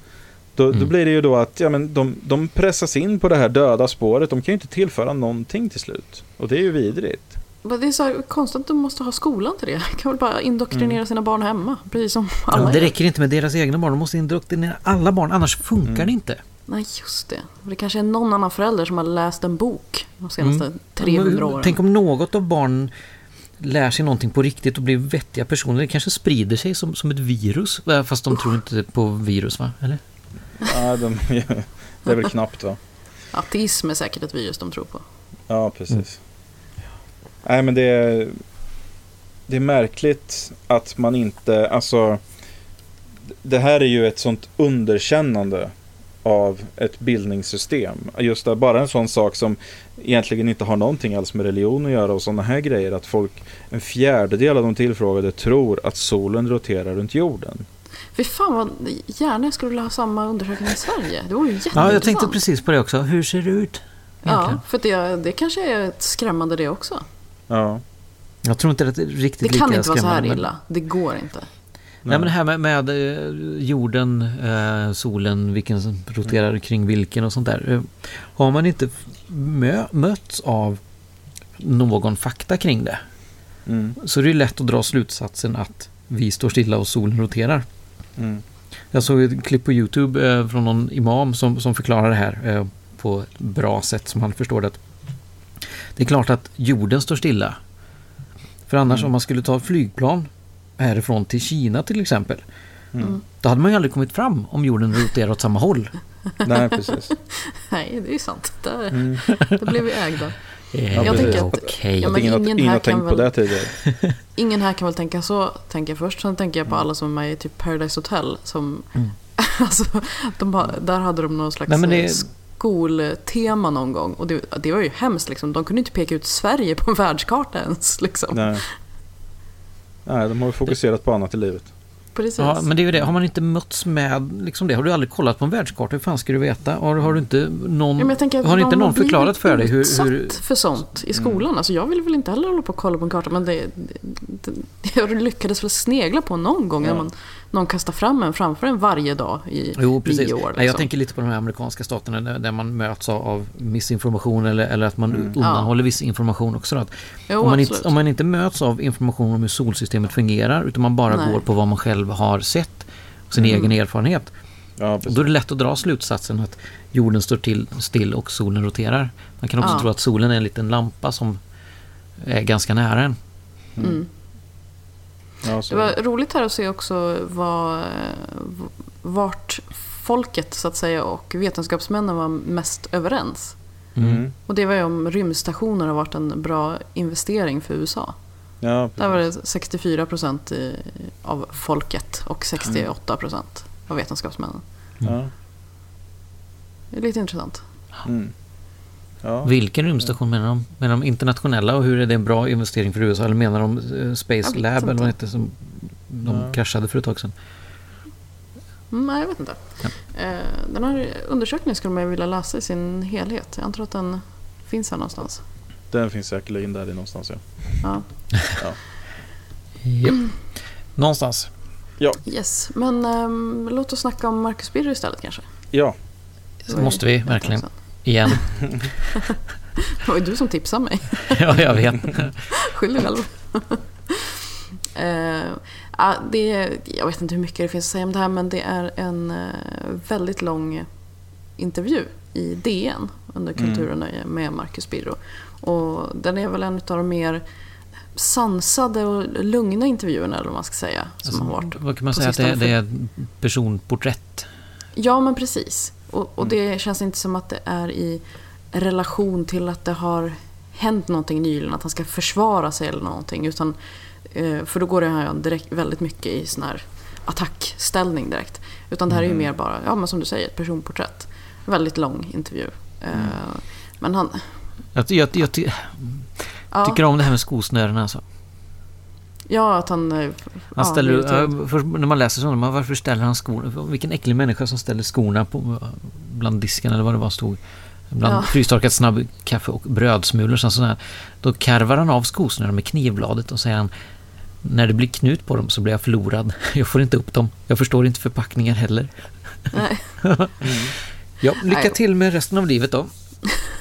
Då, Mm. då blir det ju då att ja, men de, de pressas in på det här döda spåret. De kan ju inte tillföra någonting till slut. Och det är ju vidrigt. Det är så här konstigt att de måste ha skolan till det. De kan väl bara indoktrinera Mm. sina barn hemma. Precis som Ja, alla det gör. räcker inte med deras egna barn, de måste indoktrinera alla barn, annars funkar Mm. det inte. Nej, just det. Det kanske är någon annan förälder som har läst en bok de senaste Mm. 300 åren. Tänk om något av barnen lär sig någonting på riktigt och blir vettiga personer. Det kanske sprider sig som, som ett virus. Fast de tror inte på virus va? Eller? Ja, de, det är väl knappt va? Ateism är säkert ett virus de tror på. Ja, precis. Nej, men det är, det är märkligt att man inte, alltså, det här är ju ett sånt underkännande av ett bildningssystem. Just det, bara en sån sak som egentligen inte har någonting alls med religion att göra och sådana här grejer. Att folk, en fjärdedel av de tillfrågade tror att solen roterar runt jorden. Fy fan vad gärna jag skulle vilja ha samma undersökning i Sverige. Det vore ju Ja, jätteintressant. jag tänkte precis på det också. Hur ser det ut? egentligen? Ja, för det, det kanske är ett skrämmande det också. Ja. Jag tror inte att det är riktigt Det lika kan inte vara så här men- illa. Det går inte. Nej men det här med, med eh, jorden, eh, solen, vilken som roterar kring vilken och sånt där. Eh, har man inte mö, mötts av någon fakta kring det Mm, så är det ju lätt att dra slutsatsen att vi står stilla och solen roterar. mm, Jag såg ett klipp på YouTube eh, från någon imam som, som förklarar det här eh, på ett bra sätt som han förstår det. att Det är klart att jorden står stilla. För annars Mm. om man skulle ta flygplan härifrån till Kina till exempel. mm. Då hade man ju aldrig kommit fram om jorden roterar åt samma håll. Nej, precis. Nej, det är ju sant. Där, Mm. blev vi ägda. Eh, Jag tänker att Okej. Ja, men ingen, ingen här har tänkt kan på väl- det tidigare. Ingen här kan väl tänka så, tänker jag först. Sen tänker jag på alla som är med i typ Paradise Hotel. Som, Mm. alltså, de, där hade de någon slags Nej, men det- eh, skoltema någon gång. Och det, det var ju hemskt. Liksom. De kunde inte peka ut Sverige på en världskarta ens. Liksom. Nej. Nej, de har ju fokuserat på annat i livet. Precis. Ja, men det är ju det. Har man inte mötts med liksom det? Har du aldrig kollat på en världskarta? Hur fan ska du veta? Har, har du inte någon... Ja, har inte någon förklarat för dig hur... hur för sånt i skolan. Alltså jag vill väl inte heller hålla på och kolla på en karta. Men det, det, det, jag lyckades väl snegla på någon gång. Ja. När man, någon kastar fram en framför en varje dag i Jo, precis. nio år. Nej, jag liksom. tänker lite på de här amerikanska staterna där, där man möts av, missinformation eller, eller att man Mm. undanhåller viss information också. Att Jo, om, man absolut. inte, om man inte möts av information om hur solsystemet fungerar utan man bara Nej. går på vad man själv har sett sin Mm. egen erfarenhet. Ja, Och då är det lätt att dra slutsatsen att jorden står till, still och solen roterar. Man kan också Ja. tro att solen är en liten lampa som är ganska nära en. Mm. Ja. Det var roligt här att se också vad, vart folket så att säga och vetenskapsmännen var mest överens. Mm. Och det var ju om rymdstationer har varit en bra investering för USA. Ja, Där var det 64 procent av folket och 68 procent av vetenskapsmännen. Ja. Det är lite intressant. Mm. Ja. Vilken rymdstation menar de? Menar de internationella och hur är det en bra investering för USA? Eller menar de eh, Space Lab eller vad inte. heter som de Ja. kraschade för ett tag sedan? Mm, Nej, jag vet inte. Eh, Den här undersökningen skulle man vilja läsa i sin helhet. Jag antar att den finns här någonstans. Den finns säkerligen där i någonstans. Ja. Ja. Japp. Någonstans. Yes, men ehm, låt oss snacka om Marcus Birro istället kanske. ja, ju måste vi, verkligen. Igen. Det var ju du som tipsade mig. ja, jag vet. Skyll dig själv. Ja, det är, jag vet inte hur mycket det finns att säga om det här men det är en eh, väldigt lång intervju i DN under Mm. Kultur och nöje med Marcus Birro. Och den är väl en av de mer sansade och lugna intervjuerna eller vad man ska säga. Som har varit Vad kan man säga att det, är- det är personporträtt? Ja, men precis. Och, och det känns inte som att det är i relation till att det har hänt någonting nyligen, att han ska försvara sig eller någonting. Utan, eh, för då går det här direkt, väldigt mycket i sån här attackställning direkt. Utan det här är ju mer bara, ja men som du säger, ett personporträtt. Väldigt lång intervju. Eh, Men han... Jag, jag, jag ty, Ja, tycker om det här med skosnörena alltså. Ja, att han... eh, Han ja, ställer, irriterad. äh, först när man läser sådana, man, varför ställer han skorna? Vilken äcklig människa som ställer skorna på, bland disken eller vad det var stod. Bland Ja. frystorkat snabbkaffe och brödsmulor. Så sådär. Då karvar han av skosnören med knivbladet och säger han när det blir knut på dem så blir jag förlorad. Jag får inte upp dem. Jag förstår inte förpackningar heller. Nej. Ja, lycka till med resten av livet då.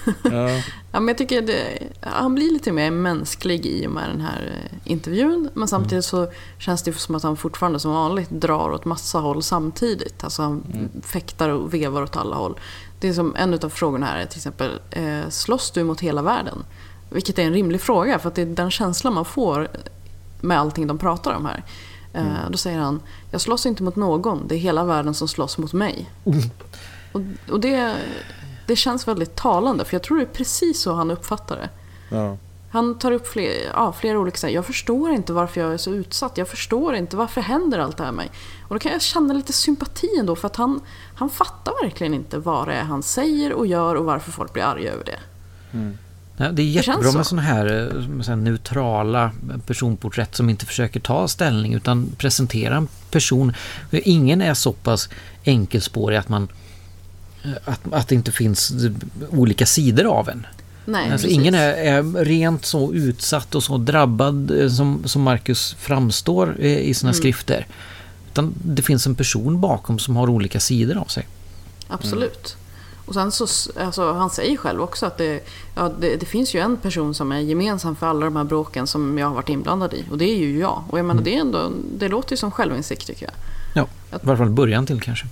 Ja. Ja, men jag tycker det, han blir lite mer mänsklig i och med den här eh, intervjun. Men samtidigt så känns det som att han fortfarande som vanligt drar åt massa håll samtidigt. Alltså han fäktar och vevar åt alla håll. Det är som en av frågorna här är till exempel, eh, slåss du mot hela världen? Vilket är en rimlig fråga för att det är den känslan man får med allting de pratar om här. Eh, Då säger han, jag slåss inte mot någon, det är hela världen som slåss mot mig. Och, och det, det känns väldigt talande, för jag tror det är precis så han uppfattar det. Ja. Han tar upp fler, ja, flera olika. Jag förstår inte varför jag är så utsatt. Jag förstår inte varför händer allt det här med mig. Och då kan jag känna lite sympati ändå för att han, han fattar verkligen inte vad det är han säger och gör och varför folk blir arga över det. Ja, det är jättebra så. med sådana här, eh, så här neutrala personporträtt som inte försöker ta ställning utan presentera en person. Ingen är så pass enkelspårig att man att, att det inte finns olika sidor av en. Nej, Alltså, ingen är, är rent så utsatt och så drabbad eh, som, som Marcus framstår eh, i sina Mm. skrifter. Utan det finns en person bakom som har olika sidor av sig. Absolut. Och sen så, alltså, han säger själv också att det, ja, det, det finns ju en person som är gemensam för alla de här bråken som jag har varit inblandad i. Och det är ju jag. Och jag menar, det, är ändå, det låter ju som självinsikt tycker jag. Ja, i varje fall början till kanske.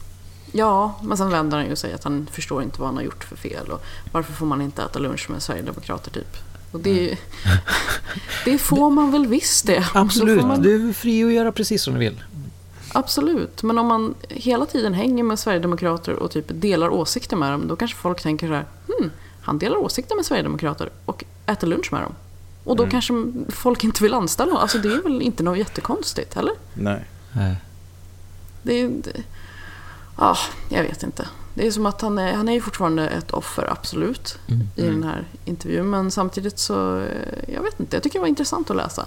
Ja, men sen vänder han ju och säger att han förstår inte vad han har gjort för fel. Och varför får man inte äta lunch med Sverigedemokrater typ? Och det, ju- det får man väl visst det. Absolut, Man, du är fri att göra precis som du vill. Absolut, men om man hela tiden hänger med Sverigedemokrater och typ delar åsikter med dem, då kanske folk tänker så här, hmm, han delar åsikter med Sverigedemokrater och äter lunch med dem. Och då kanske folk inte vill anställa honom. Alltså det är väl inte något jättekonstigt, eller? Nej. Nej. Det är... Ah, jag vet inte. Det är som att han är, han är ju fortfarande ett offer, absolut, Mm. i den här intervjun. Men samtidigt så, eh, jag vet inte, jag tycker det var intressant att läsa.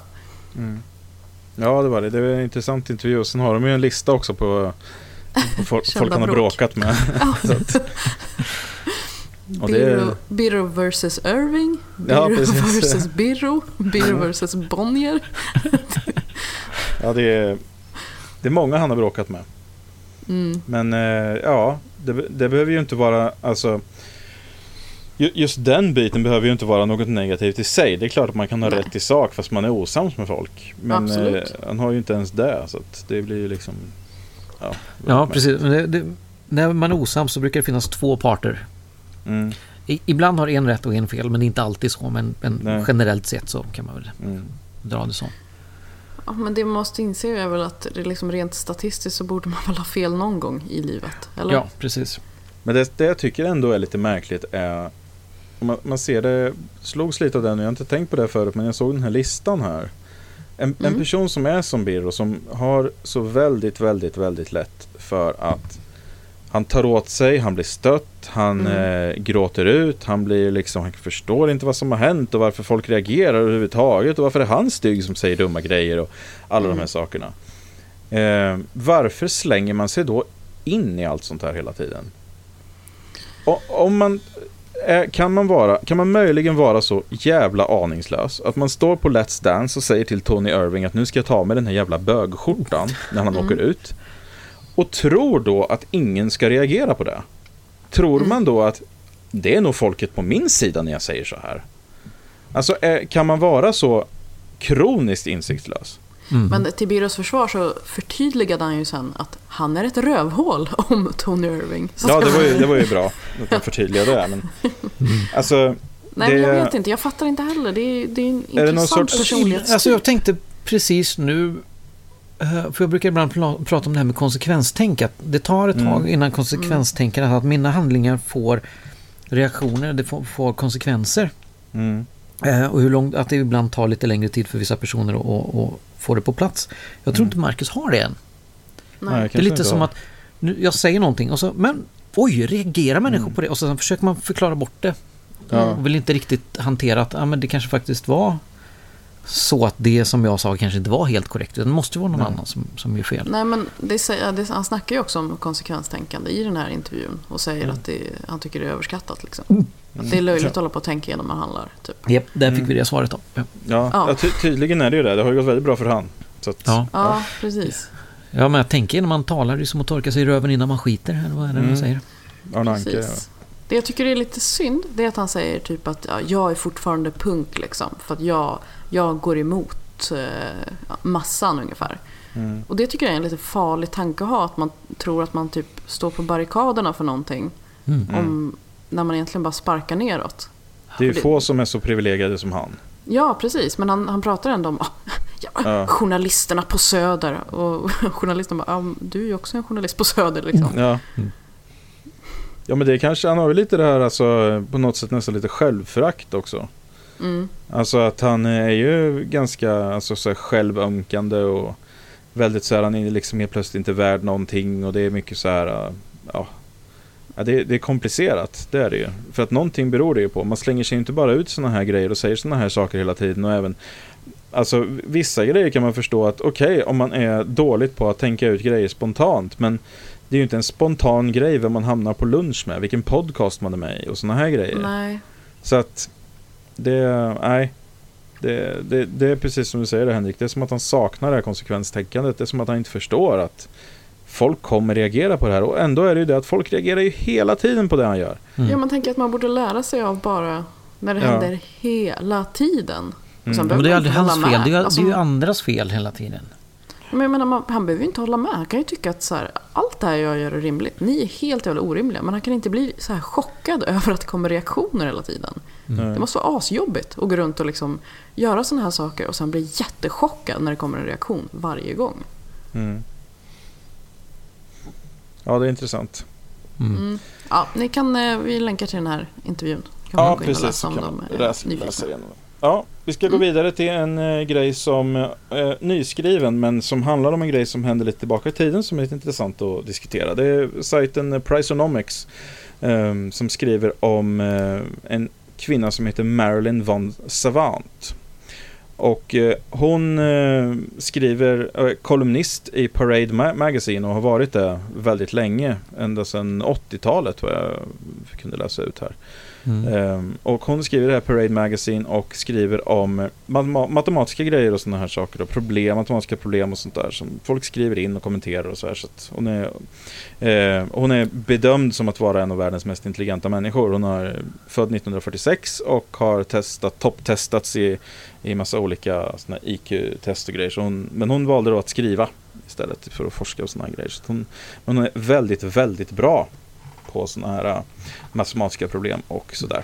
Ja, det var det. Det var en intressant intervju. Och sen har de ju en lista också på, på folk, han har bråk. bråkat med. Birro, vs Irving, Birro vs Birro, Birro vs Bonnier. ja, det, är, det är många han har bråkat med. Mm. Men eh, ja, det, det behöver ju inte vara, alltså ju- Just den biten behöver ju inte vara något negativt i sig. Det är klart att man kan ha Nej. rätt i sak fast man är osams med folk. Men eh, han har ju inte ens det. Så att det blir ju liksom... Ja, Ja, precis. Men Det, det, när man är osams så brukar det finnas två parter. Mm, I, ibland har en rätt och en fel, men det är inte alltid så. Men, men generellt sett så kan man väl mm. dra det så. Ja, men det man måste inse är väl att det liksom rent statistiskt så borde man väl ha fel någon gång i livet? Eller? Ja, precis. Men det, det jag tycker ändå är lite märkligt är man, man ser det, slogs lite av den, jag har inte tänkt på det förut, men jag såg den här listan här. En, en Mm. person som är som Birro, som har så väldigt, väldigt, väldigt lätt för att han tar åt sig, han blir stött, han Mm. eh, gråter ut, han blir liksom, han förstår inte vad som har hänt och varför folk reagerar överhuvudtaget och varför är han stygg som säger dumma grejer och alla de här sakerna. Eh, varför slänger man sig då in i allt sånt här hela tiden? O- om man, eh, kan, man vara, kan man möjligen vara så jävla aningslös att man står på Let's Dance och säger till Tony Irving att nu ska jag ta med den här jävla bögskjortan när han åker ut. Och tror då att ingen ska reagera på det. Tror man då att det är nog folket på min sida när jag säger så här? Alltså eh, kan man vara så kroniskt insiktslös? Mm. Men till Birros försvar så förtydligade han ju sen att han är ett rövhål om Tony Irving. Så Ja, det var ju, det var ju bra att man förtydligade det. Men, alltså, Nej, men jag det- vet inte. Jag fattar inte heller. Det är, det är en det någon intressant sorts- personlighetstyp. Alltså jag tänkte precis nu, för jag brukar ibland prata om det här med konsekvenstänk, att det tar ett tag innan konsekvenstänkandet, att mina handlingar får reaktioner, det får, får konsekvenser. mm, Eh, och hur långt, att det ibland tar lite längre tid för vissa personer att att- att få det på plats. Jag tror inte Marcus har det än. Nej. Det är lite som har. att nu, jag säger någonting och så, men oj, reagerar människor Mm. på det? Och så sen försöker man förklara bort det. Ja. Och vill inte riktigt hantera att ah, men det kanske faktiskt var så att det som jag sa kanske inte var helt korrekt. Utan det måste vara någon Nej. annan som, som gör fel. Nej, men det, säger- det, han snackar ju också om konsekvenstänkande i den här intervjun och säger Mm. att det, han tycker det är överskattat. Liksom. Att det är löjligt att hålla på och tänka innan man handlar. Typ. Japp, där fick Mm. vi det svaret då. Ja, Ja, Ja. ty tydligen är det ju det. Det har ju gått väldigt bra för han. Så att, ja. Ja, precis. ja men jag tänker innan man talar, det är som att torka sig i röven innan man skiter. Eller vad är det Mm. man säger? Arne Anke. Det jag tycker är lite synd, det är att han säger typ att ja, jag är fortfarande punk liksom. För att jag, jag går emot eh, ja, massan ungefär. Mm. Och det tycker jag är en lite farlig tanke att ha. Att man tror att man typ står på barrikaderna för någonting. Mm. Om, när man egentligen bara sparkar neråt. Det är ju få som är så privilegierade som han. Ja, precis. Men han, han pratar ändå om ja, Ja. journalisterna på Söder. Och journalisten bara, ah, du är ju också en journalist på Söder liksom. Ja. Mm. ja, men det är kanske, han har ju lite det här, alltså, på något sätt nästan lite självförakt också. Mm. Alltså att han är ju ganska alltså, så här, självömkande och väldigt så här, han är liksom helt plötsligt inte värd någonting och det är mycket så här, ja. ja det, det är komplicerat, det är det ju. För att någonting beror det ju på. Man slänger sig inte bara ut sådana här grejer och säger sådana här saker hela tiden och även Alltså vissa grejer kan man förstå att okej om man är dåligt på att tänka ut grejer spontant men det är ju inte en spontan grej vem man hamnar på lunch med, vilken podcast man är med i och sådana här grejer. Nej. Så att det, nej. Det, det, det är precis som du säger det, Henrik. Det är som att han saknar det här konsekvenstänkandet. Det är som att han inte förstår att folk kommer reagera på det här. Och ändå är det ju det att folk reagerar ju hela tiden på det han gör. Mm. Ja, man tänker att man borde lära sig av bara när det Ja. händer hela tiden. Mm. Men det är aldrig hans fel, med. det är, Alltså, det är ju andras fel hela tiden. Men jag menar, man, han behöver ju inte hålla med. Han kan ju tycka att så här, allt det här jag gör är rimligt. Ni är helt jävla orimliga. Men han kan inte bli så här chockad över att det kommer reaktioner hela tiden. Nej. Det måste vara asjobbigt att gå runt och liksom göra sådana här saker och sen bli jättechockad när det kommer en reaktion varje gång. Mm. Ja, det är intressant. Mm. Mm. Ja, ni kan, eh, vi länkar till den här intervjun. Kan Ja, man gå in och precis. läsa om kan man är läsa, läsa igenom. Ja, vi ska gå Mm. vidare till en eh, grej som eh, nyskriven men som handlar om en grej som hände lite tillbaka i tiden som är lite intressant att diskutera. Det är sajten eh, Priceonomics eh, som skriver om eh, en kvinna som heter Marilyn von Savant. Och eh, hon eh, skriver, kolumnist i Parade Ma- Magazine och har varit det väldigt länge. Ända sedan 80-talet vad jag kunde läsa ut här. Mm. Ehm, och hon skriver det här Parade Magazine och skriver om eh, matematiska grejer och sådana här saker. Och problem, matematiska problem och sånt där som folk skriver in och kommenterar och så här. Så att hon, är, eh, hon är bedömd som att vara en av världens mest intelligenta människor. Hon är eh, född 1946 och har testat, topptestats i, i massa olika IQ-test och grejer. Så hon, men hon valde då att skriva istället för att forska och sådana grejer. Så hon, men hon är väldigt, väldigt bra på sådana här äh, matematiska problem och sådär.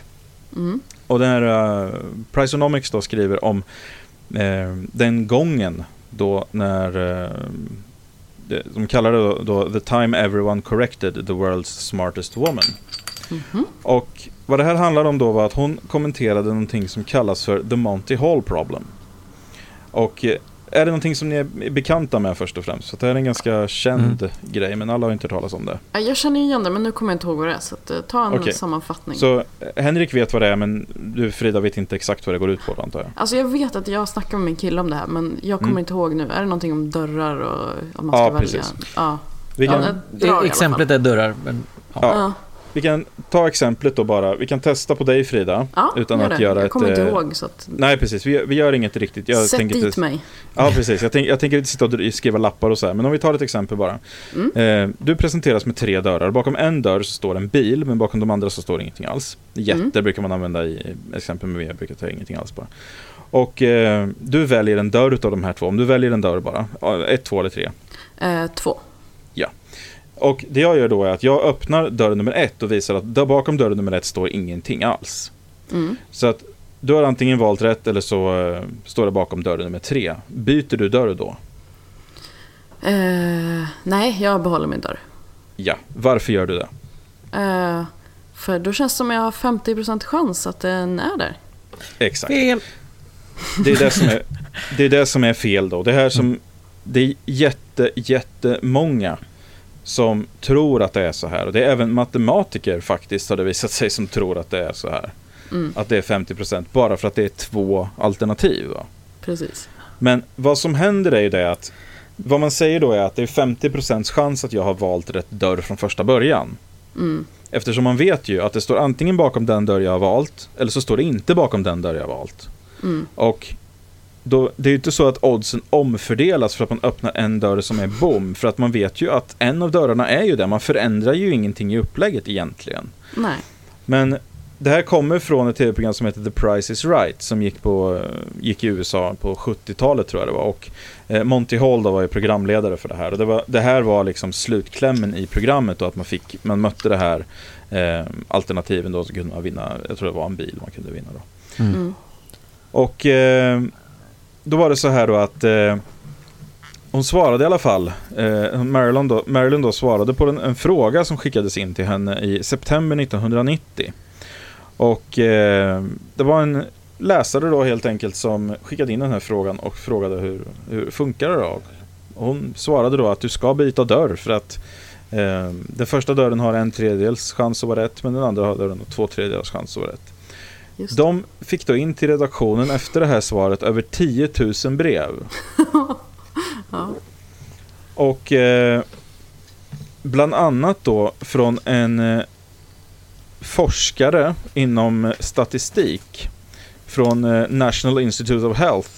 Mm. Och den här uh, Priceonomics då skriver om eh, den gången då när eh, de kallar det då, då The time everyone corrected the world's smartest woman. Mhm. Och vad det här handlar om då var att hon kommenterade någonting som kallas för The Monty Hall Problem. Och är det någonting som ni är bekanta med först och främst? För det här är en ganska känd grej, men alla har inte hört talas om det. Ja, Jag känner ju igen det, men nu kommer jag inte ihåg vad det är. Så att, eh, ta en Okej. sammanfattning. Så eh, Henrik vet vad det är, men du Frida vet inte exakt vad det går ut på antar jag. Alltså jag vet att jag snackade med min kille om det här, men jag kommer Mm. inte ihåg nu. Är det någonting om dörrar och om man ska Ja, välja? precis. Ja. Vi Ja, fall. Exemplet är dörrar. Men, ja. Ja. Ja. vi kan ta exemplet då bara. Vi kan testa på dig Frida. Ja, utan gör att det. göra jag ett... kommer inte eh, ihåg. Så att... Nej, precis. Vi, vi gör inget riktigt. Jag Sätt dit inte, mig. Ja, precis. Jag, tänk, jag tänker inte sitta och skriva lappar och så här. Men om vi tar ett exempel bara. Mm. Eh, du presenteras med tre dörrar. Bakom en dörr så står en bil, men bakom de andra så står ingenting alls. Jätte Mm. brukar man använda i exempel med jag brukar ta ingenting alls bara. Och eh, du väljer en dörr utav de här två. Om du väljer en dörr bara. Ja, Ett, två eller tre. Eh, två. Och det jag gör då är att jag öppnar dörr nummer ett och visar att där bakom dörr nummer ett står ingenting alls. Mm. Så att du har antingen valt rätt eller så eh, står det bakom dörr nummer tre. Byter du dörr då? Eh, nej, jag behåller min dörr. Ja. Varför gör du det? Eh, för då känns det som jag har 50% chans att den är där. Exakt. Fel. Det är det som är, det är, det som är fel då. Det här som, det är jätte, jättemånga som tror att det är så här. Och det är även matematiker faktiskt har det visat sig som tror att det är så här. Mm. Att det är 50% bara för att det är två alternativ. Va? Precis. Men vad som händer är ju det att vad man säger då är att det är 50% chans att jag har valt rätt dörr från första början. Mm. Eftersom man vet ju att det står antingen bakom den dörr jag har valt eller så står det inte bakom den dörr jag har valt. Mm. Och då, det är ju inte så att oddsen omfördelas för att man öppnar en dörr som är bom. För att man vet ju att en av dörrarna är ju det. Man förändrar ju ingenting i upplägget egentligen. Nej. Men det här kommer från ett tv-program som heter The Price is Right som gick, på, gick i USA på 70-talet tror jag det var. Och eh, Monty Hall då var ju programledare för det här. Och det, var, det här var liksom slutklämmen i programmet och att man, fick, man mötte det här eh, alternativen då så kunde man vinna, jag tror det var en bil man kunde vinna då. Mm. Mm. Och eh, då var det så här då att eh, hon svarade i alla fall. Eh, Marilyn, då, Marilyn då svarade på en, en fråga som skickades in till henne i september 1990. Och eh, det var en läsare då helt enkelt som skickade in den här frågan och frågade hur, hur funkar det då? Hon svarade då att du ska byta dörr för att eh, den första dörren har en tredjedels chans att vara rätt men den andra dörren har två tredjedels chans att vara rätt. Just. De fick då in till redaktionen efter det här svaret över 10 000 brev. Ja. Och eh, bland annat då från en eh, forskare inom statistik från eh, National Institute of Health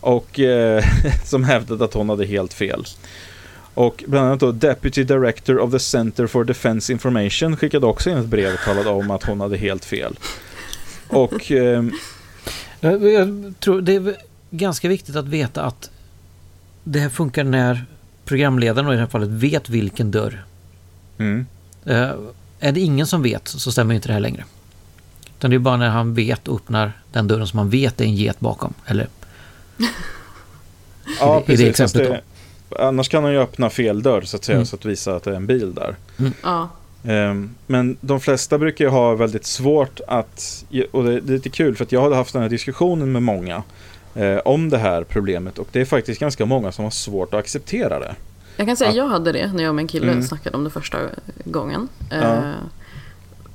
och eh, som hävdade att hon hade helt fel. Och bland annat då Deputy Director of the Center for Defense Information skickade också in ett brev och talade om att hon hade helt fel. Och eh, Jag, tror det är ganska viktigt att veta att det här funkar när programledaren i det här fallet vet vilken dörr. mm, Eh, är det ingen som vet så stämmer inte det här längre. Utan det är bara när han vet och öppnar den dörren som man vet är en get bakom. Eller ja, i det precis, exemplet det, annars kan han ju öppna fel dörr så att säga Mm. så att visa att det är en bil där. Ja. Ehm, Men de flesta brukar ju ha väldigt svårt att, och det är lite kul för att jag hade haft den här diskussionen med många eh, om det här problemet och det är faktiskt ganska många som har svårt att acceptera det. Jag kan säga Ja. jag hade det när jag och min kille Mm. snackade om det första gången. Ja. Eh,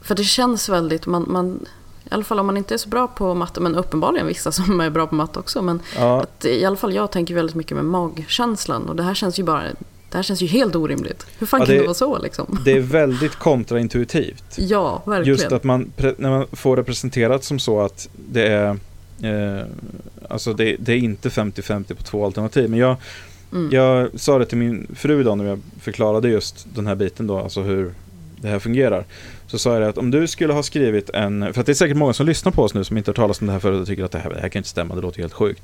för det känns väldigt, man, man, i alla fall om man inte är så bra på matte, men uppenbarligen vissa som är bra på matte också. Men Ja, att, i alla fall jag tänker väldigt mycket med magkänslan och det här känns ju bara, det här känns ju helt orimligt. Hur fan Ja, kan det- det vara så liksom? det är väldigt kontraintuitivt. Ja, verkligen. Just att man, när man får det presenterat som så att det är eh, Alltså det, det är inte 50-50 på två alternativ. Men jag, Mm. jag sa det till min fru idag när jag förklarade just den här biten då, alltså hur det här fungerar. Så sa jag det att om du skulle ha skrivit en, för att det är säkert många som lyssnar på oss nu som inte har talat om det här förut och tycker att det här, det här kan inte stämma, det låter helt sjukt.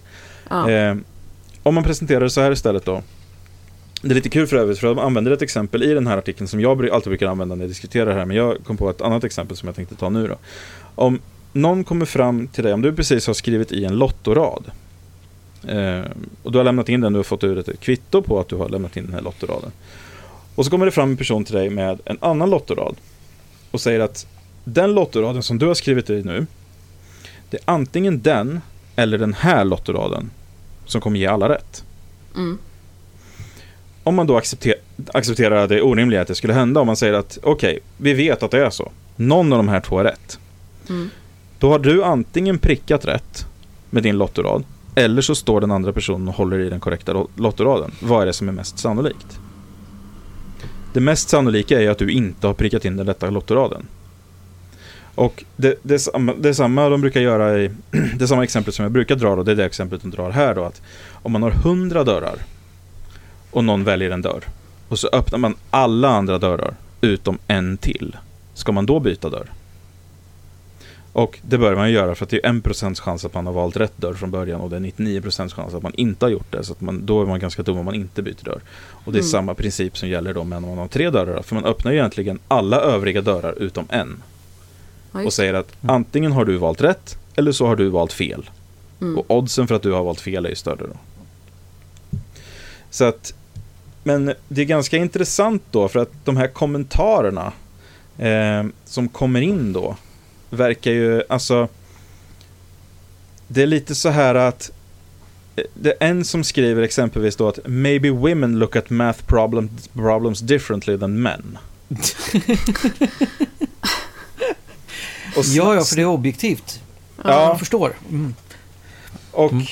ja. Eh, om man presenterar det så här istället då. Det är lite kul för övrigt för de använder ett exempel i den här artikeln som jag alltid brukar använda när jag diskuterar det här. Men jag kom på ett annat exempel som jag tänkte ta nu då. Om någon kommer fram till dig, om du precis har skrivit i en lottorad. Eh, och du har lämnat in den, du har fått ut ett kvitto på att du har lämnat in den här lottoraden. Och så kommer det fram en person till dig med en annan lottorad. Och säger att den lottoraden som du har skrivit i nu. Det är antingen den eller den här lottoraden som kommer ge alla rätt. Mm. Om man då accepter accepterar det orimliga att det skulle hända, om man säger att okej, vi vet att det är så. Någon av de här två är rätt. Mm. Då har du antingen prickat rätt med din lottorad, eller så står den andra personen och håller i den korrekta lo- lottoraden. Vad är det som är mest sannolikt? Det mest sannolika är att du inte har prickat in den rätta lottoraden. Och det, det, är samma, det är samma de brukar göra i, det samma exempel som jag brukar dra då, det är det exemplet de drar här då, att om man har hundra dörrar och någon väljer en dörr och så öppnar man alla andra dörrar utom en till. Ska man då byta dörr? Och det bör man ju göra för att det är 1% chans att man har valt rätt dörr från början och det är 99% chans att man inte har gjort det. Så att man, då är man ganska dum om man inte byter dörr. Och det är Mm. samma princip som gäller då med om man har tre dörrar. För man öppnar ju egentligen alla övriga dörrar utom en. Och säger att antingen har du valt rätt eller så har du valt fel. Mm. Och oddsen för att du har valt fel är ju större då. Så att, men det är ganska intressant då för att de här kommentarerna eh, som kommer in då verkar ju, alltså det är lite så här att eh, det är en som skriver exempelvis då att maybe women look at math problem, problems differently than men. Och Ja, ja, för det är objektivt. Ja. Jag förstår. Mm. Och Mm.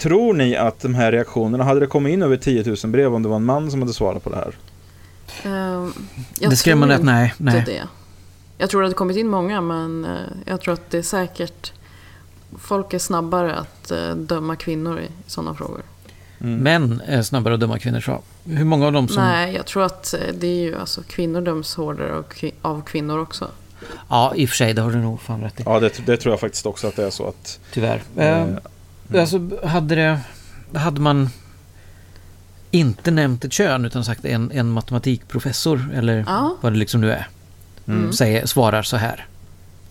Tror ni att de här reaktionerna, hade det kommit in över 10 000 brev om det var en man som hade svarat på det här? Ehm, jag det skrev man tror rätt, nej. inte nej. det. Jag tror att det kommit in många, men eh, jag tror att det är säkert... Folk är snabbare att eh, döma kvinnor i sådana frågor. Mm. Män är snabbare att döma kvinnor, jag. Hur många av dem som... Nej, jag tror att eh, det är ju alltså kvinnor döms hårdare av, av kvinnor också. Ja, i och för sig, det har du nog fan rätt i. Ja, det, det tror jag faktiskt också att det är så att... Tyvärr. eh, Eh, Alltså, hade det... Hade man inte nämnt ett kön utan sagt en, en matematikprofessor eller Ja. vad det liksom nu är. Mm. Säger, svarar så här.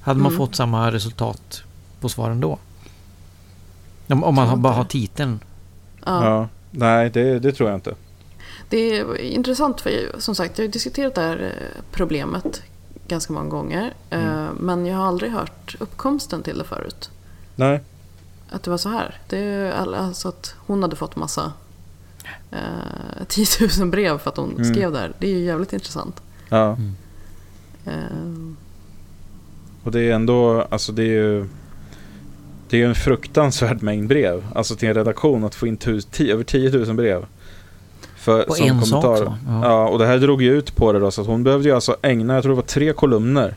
Hade man Mm. fått samma resultat på svaren då? Om, om man bara har titeln. Ja. ja. Nej, det, det tror jag inte. Det är intressant för som sagt, jag har diskuterat det här eh, problemet ganska många gånger. eh, Mm. Men jag har aldrig hört uppkomsten till det förut. Nej. Att det var så här. Det alltså att hon hade fått massa eh, 10 000 brev för att hon Mm. skrev där. Det är ju jävligt intressant. Ja. Eh, Och det är ändå, alltså det är ju... Det är ju en fruktansvärd mängd brev. Alltså till en redaktion att få in tus, tio, över 10 000 brev. För, På en sak så. Ja. Ja. och det här drog ju ut på det då. Så att hon behövde ju alltså ägna, jag tror det var tre kolumner.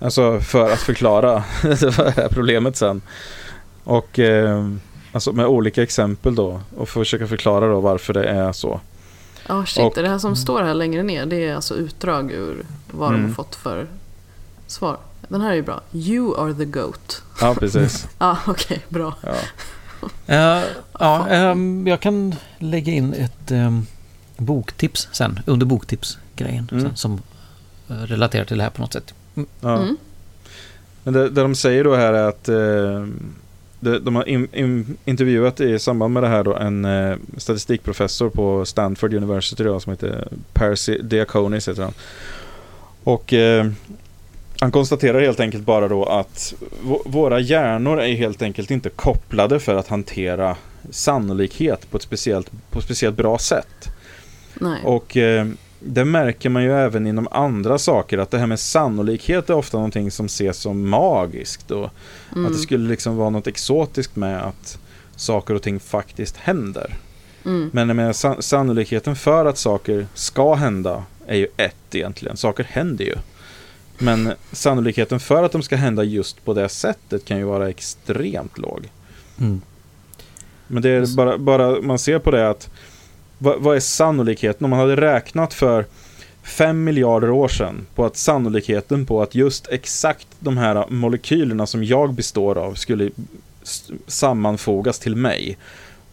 Alltså för att förklara det här problemet sen. Och eh, alltså med olika exempel då. Och försöka förklara då varför det är så. Ja, shit. Och- det här som står här längre ner, det är alltså utdrag ur vad de Mm. har fått för svar. Den här är ju bra. You are the goat. Ja, precis. Ja, okej, bra. Ja. Eh, ja, ehm, jag kan lägga in ett ehm, boktips sen, under boktipsgrejen. Mm. Sen, som eh, relaterar till det här på något sätt. Ja. Mm. Men det, det de säger då här är att eh, de, har in, in, intervjuat i samband med det här då en eh, statistikprofessor på Stanford University då, som heter Percy Diaconis heter han. Och eh, han konstaterar helt enkelt bara då att våra hjärnor är helt enkelt inte kopplade för att hantera sannolikhet på ett speciellt, på ett speciellt bra sätt. Nej. Och eh, det märker man ju även inom andra saker att det här med sannolikhet är ofta någonting som ses som magiskt och Mm. att det skulle liksom vara något exotiskt med att saker och ting faktiskt händer. Mm. Men jag menar, san- sannolikheten för att saker ska hända är ju ett egentligen. Saker händer ju. Men sannolikheten för att de ska hända just på det sättet kan ju vara extremt låg. Mm. Men det är bara, bara man ser på det att vad, vad är sannolikheten om man hade räknat för 5 miljarder år sedan på att sannolikheten på att just exakt de här molekylerna som jag består av skulle sammanfogas till mig.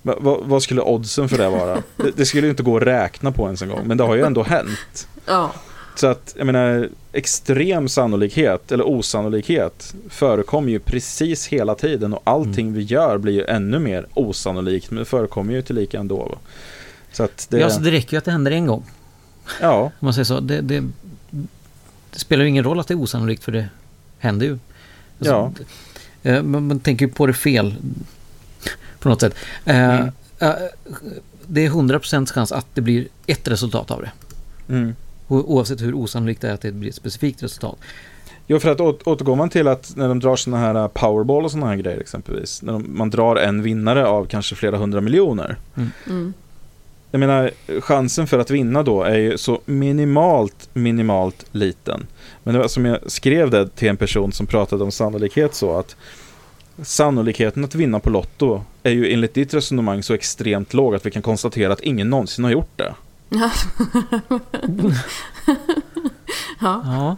Va- va- vad skulle oddsen för det vara? Det, det skulle ju inte gå att räkna på ens en gång, men det har ju ändå hänt. Ja. Så att, jag menar, extrem sannolikhet, eller osannolikhet, förekommer ju precis hela tiden och allting vi gör blir ju ännu mer osannolikt, men det förekommer ju till lika ändå. Va? Så att det, Ja, så det räcker ju att det händer en gång. ja, Om man säger så. Det, det, det spelar ju ingen roll att det är osannolikt för det händer ju. Ja. det- eh, man, man tänker ju på det fel på något sätt. Eh, Mm. eh, det är 100% chans att det blir ett resultat av det. mm. Oavsett hur osannolikt det är att det blir ett specifikt resultat. Jo, för att å- återgår man till att när de drar sådana här uh, powerball och sådana här grejer exempelvis, när de, man drar en vinnare av kanske flera hundra miljoner. Mm. Jag menar, chansen för att vinna då är ju så minimalt, minimalt liten. Men det var som jag skrev det till en person som pratade om sannolikhet så att sannolikheten att vinna på Lotto är ju enligt ditt resonemang så extremt låg att vi kan konstatera att ingen någonsin har gjort det. Ja. ja.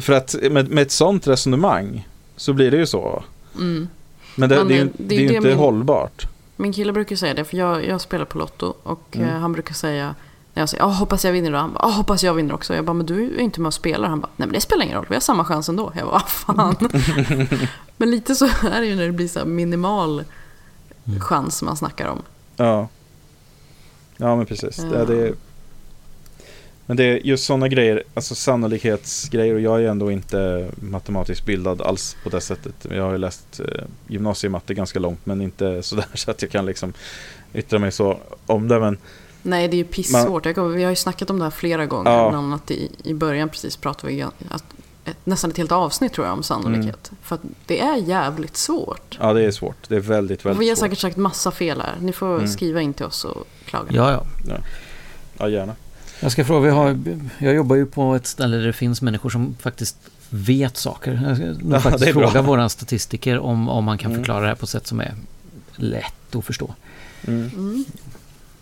För att med, med ett sånt resonemang så blir det ju så. Mm. Men det, Men det är ju det- det det är är ju det inte min- hållbart. Min kille brukar säga det, för jag, jag spelar på Lotto. Och Mm. eh, han brukar säga, när jag säger "Ah, hoppas jag vinner då. Han bara, "Ah, hoppas jag vinner också. Jag bara, men du är inte med och spelar. Han bara, nej men det spelar ingen roll, vi har samma chans ändå. Jag bara, vad fan. men lite så är det ju när det blir så här minimal Mm. chans man snackar om. Ja. Ja, men precis. Ja. det är, men det är just sådana grejer, alltså sannolikhetsgrejer och jag är ändå inte matematiskt bildad alls på det sättet. Jag har ju läst eh, gymnasiematte ganska långt men inte sådär så att jag kan liksom yttra mig så om det. Men Nej, det är ju pissvårt. Jag kommer, vi har ju snackat om det här flera gånger. Ja. Bland annat i, i början precis pratade vi att, ett, nästan ett helt avsnitt tror jag om sannolikhet. Mm. För att det är jävligt svårt. Ja, det är svårt. Det är väldigt, Och vi har väldigt svårt. säkert sagt massa fel här. Ni får Mm. skriva in till oss och klaga. Ja, ja. Ja, gärna. Jag ska fråga, vi har, jag jobbar ju på ett ställe där det finns människor som faktiskt vet saker. Jag ska nog Ja, faktiskt fråga våra statistiker om, om man kan Mm. förklara det här på ett sätt som är lätt att förstå. Mm. Mm.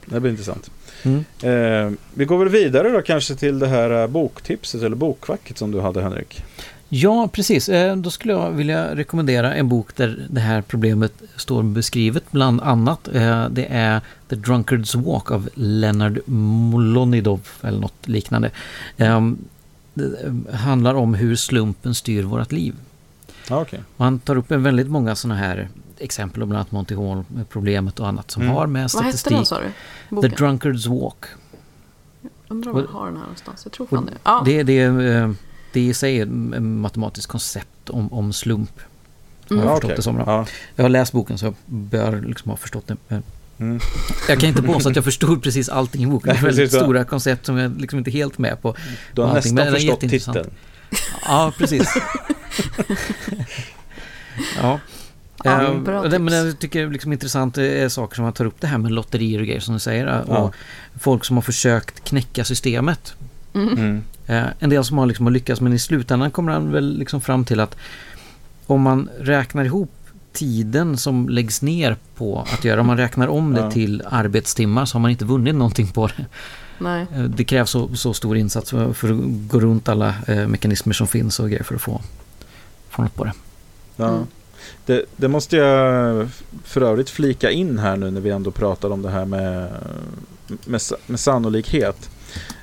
Det blir intressant. Mm. Eh, vi går väl vidare då kanske till det här eh, boktipset eller bokkvacket som du hade Henrik. Ja, precis. Eh, Då skulle jag vilja rekommendera en bok där det här problemet står beskrivet bland annat. Eh, Det är The Drunkard's Walk av Leonard Molonidov eller något liknande. Eh, Det eh, handlar om hur slumpen styr vårt liv. Ja, okej. Man tar upp en väldigt många sådana här exempel, bland annat Monty Hall-problemet och annat som Mm. har med Vad hette statistik. den sa du? The? Drunkard's Walk. Undrar om jag har den här någonstans. Jag tror fan det. Ja. Det, det, det i sig är ett matematiskt koncept om, om slump. Har Mm. jag Ja, förstått okej. det som. Ja. Jag har läst boken så jag bör liksom ha förstått det. Mm. Jag kan inte påstå att jag förstod precis allting i boken. Det är Nej, väldigt precis, ja. stora koncept som jag liksom inte är helt med på. Du har Allting, men nästan förstått titeln. Ja, precis. ja. Ja, Eh, det, men jag tycker liksom intressant är saker som man tar upp det här med lotterier och grejer som du säger. eh, Och Ja. folk som har försökt knäcka systemet. Mm. Eh, en del som har liksom lyckats men i slutändan kommer han väl liksom fram till att om man räknar ihop tiden som läggs ner på att göra, om man räknar om det Ja. till arbetstimmar så har man inte vunnit någonting på det. Nej. Eh, Det krävs så, så stor insats för att gå runt alla eh, mekanismer som finns och grejer för att få, få något på det. Ja. Mm. Det, det måste jag för övrigt flika in här nu när vi ändå pratar om det här med, med, med sannolikhet.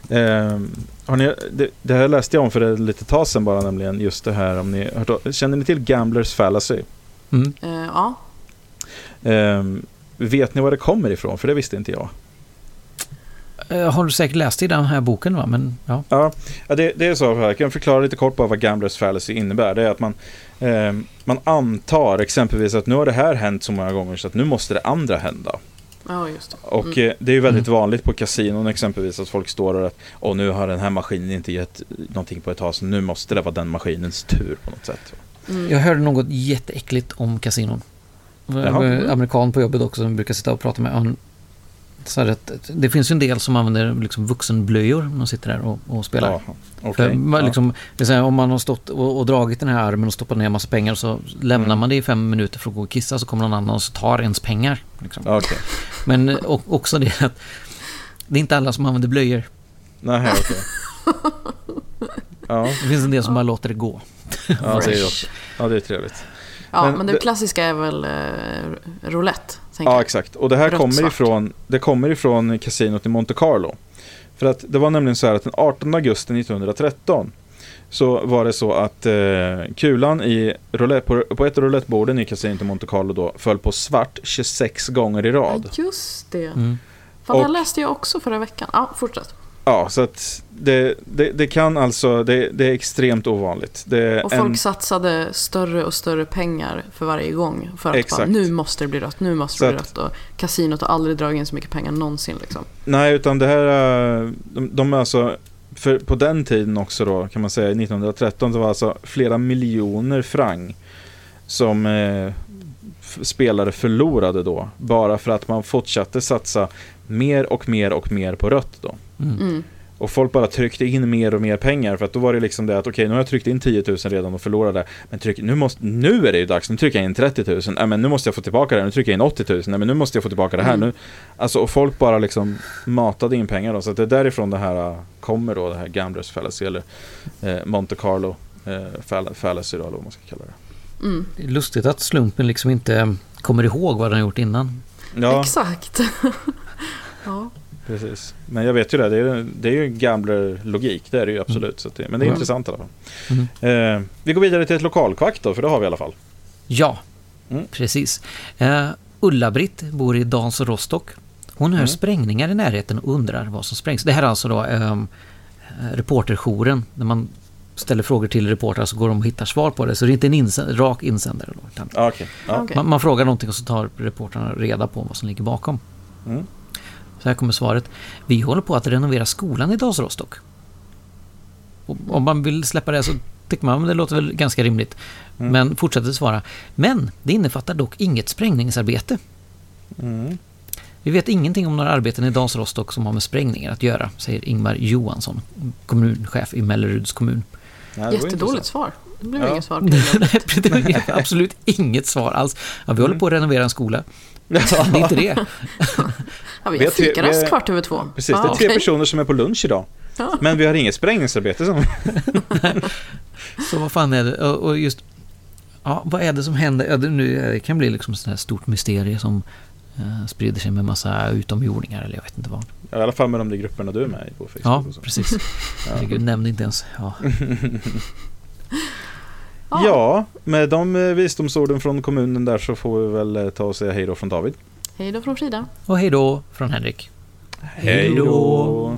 Eh, har ni, det, det här läste jag om för ett litet tag sedan bara nämligen just det här om ni hört, Känner ni till Gamblers fallacy? Mm. Eh, ja. Eh, vet ni var det kommer ifrån? För det visste inte jag. Eh, Har du säkert läst i den här boken va? Men, ja. Ja, det, det är så här. Jag kan förklara lite kort bara vad Gamblers fallacy innebär. Det är att man, eh, man antar exempelvis att nu har det här hänt så många gånger så att nu måste det andra hända. Ja, just det. Och Mm. eh, det är ju väldigt Mm. vanligt på kasinon exempelvis att folk står och att och nu har den här maskinen inte gett någonting på ett tag så nu måste det vara den maskinens tur på något sätt. Mm. Jag hörde något jätteäckligt om kasinon. Jaha. en amerikan på jobbet också som brukar sitta och prata med. Han sa att det finns ju en del som använder liksom vuxenblöjor när de sitter där och, och spelar. För okej. man Ja. liksom, säga, om man har stått och, och dragit den här armen och stoppat ner massa pengar så lämnar Mm. man det i fem minuter för att gå och kissa så kommer någon annan och så tar ens pengar. Liksom. Ja, Okej. Men och, också det att det är inte alla som använder blöjor. Nej, okej. Ja, Det finns en del som bara låter det gå. ja, det är, ja, det är trevligt. Ja, Men men, det, det- klassiska är väl eh, roulette. tänker Ja, jag. exakt. Och det här Rött, kommer svart. ifrån, det kommer ifrån kasinot i Monte Carlo. För att det var nämligen så här att den 18 augusti 1913 så var det så att eh, kulan i roulette, på, på ett av roulettborden i kasinot i Monte Carlo då föll på svart 26 gånger i Ja, rad. just det. Mm. Fan, det läste jag också förra veckan. Ja, fortsätt. Ja, så att det, det, det kan alltså, det, det är extremt ovanligt. Det Och folk en, satsade större och större pengar för varje gång. För att Exakt. bara, nu måste det bli rött, nu måste Så det bli att- rött. Och kasinot har aldrig dragit in så mycket pengar någonsin. Liksom. nej, utan det här, eh, de, de är alltså, för på den tiden också då, kan man säga, 1913, så var alltså flera miljoner franc som eh, spelare förlorade då. Bara för att man fortsatte satsa mer och mer och mer på rött då. Mm. Mm. Och folk bara tryckte in mer och mer pengar för att då var det liksom det att okej nu har jag tryckt in 10 000 redan och förlorade. Men tryck, nu, måste, nu är det ju dags, nu trycker jag in 30 000. Nej men nu måste jag få tillbaka det, nu trycker jag in 80 000. Nej men nu måste jag få tillbaka det här. Mm. Nu, alltså och folk bara liksom matade in pengar då. Så att det är därifrån det här äh, kommer då, det här Gamblers fallacy eller eh, Monte Carlo eh, fall- fallacy då, eller vad man ska kalla det. Mm. Det är lustigt att slumpen liksom inte kommer ihåg vad den har gjort innan. Ja, Exakt. ja. Precis. Men jag vet ju det, det är, det är ju gambler-logik, det är det ju absolut. Så det, men det är Mm. intressant i alla fall. Mm. Eh, vi går vidare till ett lokalkvack då, för det har vi i alla fall. Ja, Mm. precis. Uh, Ulla-Britt bor i Dans och Rostock. Hon hör Mm. sprängningar i närheten och undrar vad som sprängs. Det här är alltså då um, reporterjouren. När man ställer frågor till reportrar så går de och hittar svar på det. Så det är inte en insänd- rak insändare. Då, utan okej. Ja. Okej. man, man frågar någonting och så tar reportrarna reda på vad som ligger bakom. Mm. Så här kommer svaret. Vi håller på att renovera skolan i Rostock. Och om man vill släppa det så tycker man, det låter väl ganska rimligt. Men fortsätter svara. Men det innefattar dock inget sprängningsarbete. Vi vet ingenting om några arbeten i Dans Rostock som har med sprängningar att göra, säger Ingmar Johansson, kommunchef i Melleruds kommun. Nej, Jättedåligt svar. Det blev Ja. inget svar det. Absolut inget svar alls. Ja, vi håller på att renovera en skola. Det är inte det. Ja, vi har fikarast kvart över två. Precis, Ja, det är tre personer som är på lunch idag. Ja. Men vi har inget sprängningsarbete som... Så vad fan är det? Och just, ja, vad är det som händer? Ja, det, nu, det kan bli liksom ett stort mysterie som eh, sprider sig med massa utomjordingar eller jag vet inte vad. I alla fall med de där grupperna du är med i på Facebook. Ja, precis. Herregud, nämnde inte ens. Ja. Ja, med de eh, visdomsorden från kommunen där så får vi väl eh, ta och säga hej då från David. Hej då från Frida. Och hej då från Henrik. Hej då!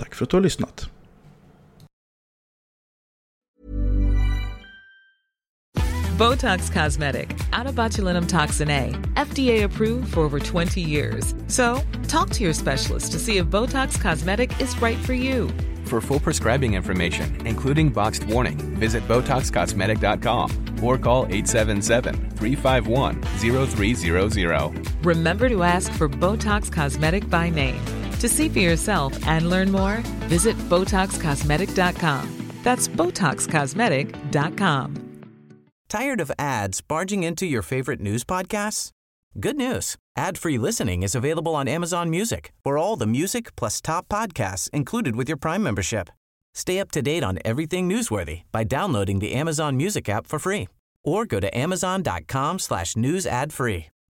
Tack för att du har lyssnat. Botox Cosmetic, out of botulinum toxin A, FDA approved for over 20 years. So, talk to your specialist to see if Botox Cosmetic is right for you. For full prescribing information, including boxed warning, visit BotoxCosmetic.com or call 877-351-0300. Remember to ask for Botox Cosmetic by name. To see for yourself and learn more, visit BotoxCosmetic.com. That's BotoxCosmetic.com. Tired of ads barging into your favorite news podcasts? Good news. Ad-free listening is available on Amazon Music for all the music plus top podcasts included with your Prime membership. Stay up to date on everything newsworthy by downloading the Amazon Music app for free or go to amazon.com slash news ad free.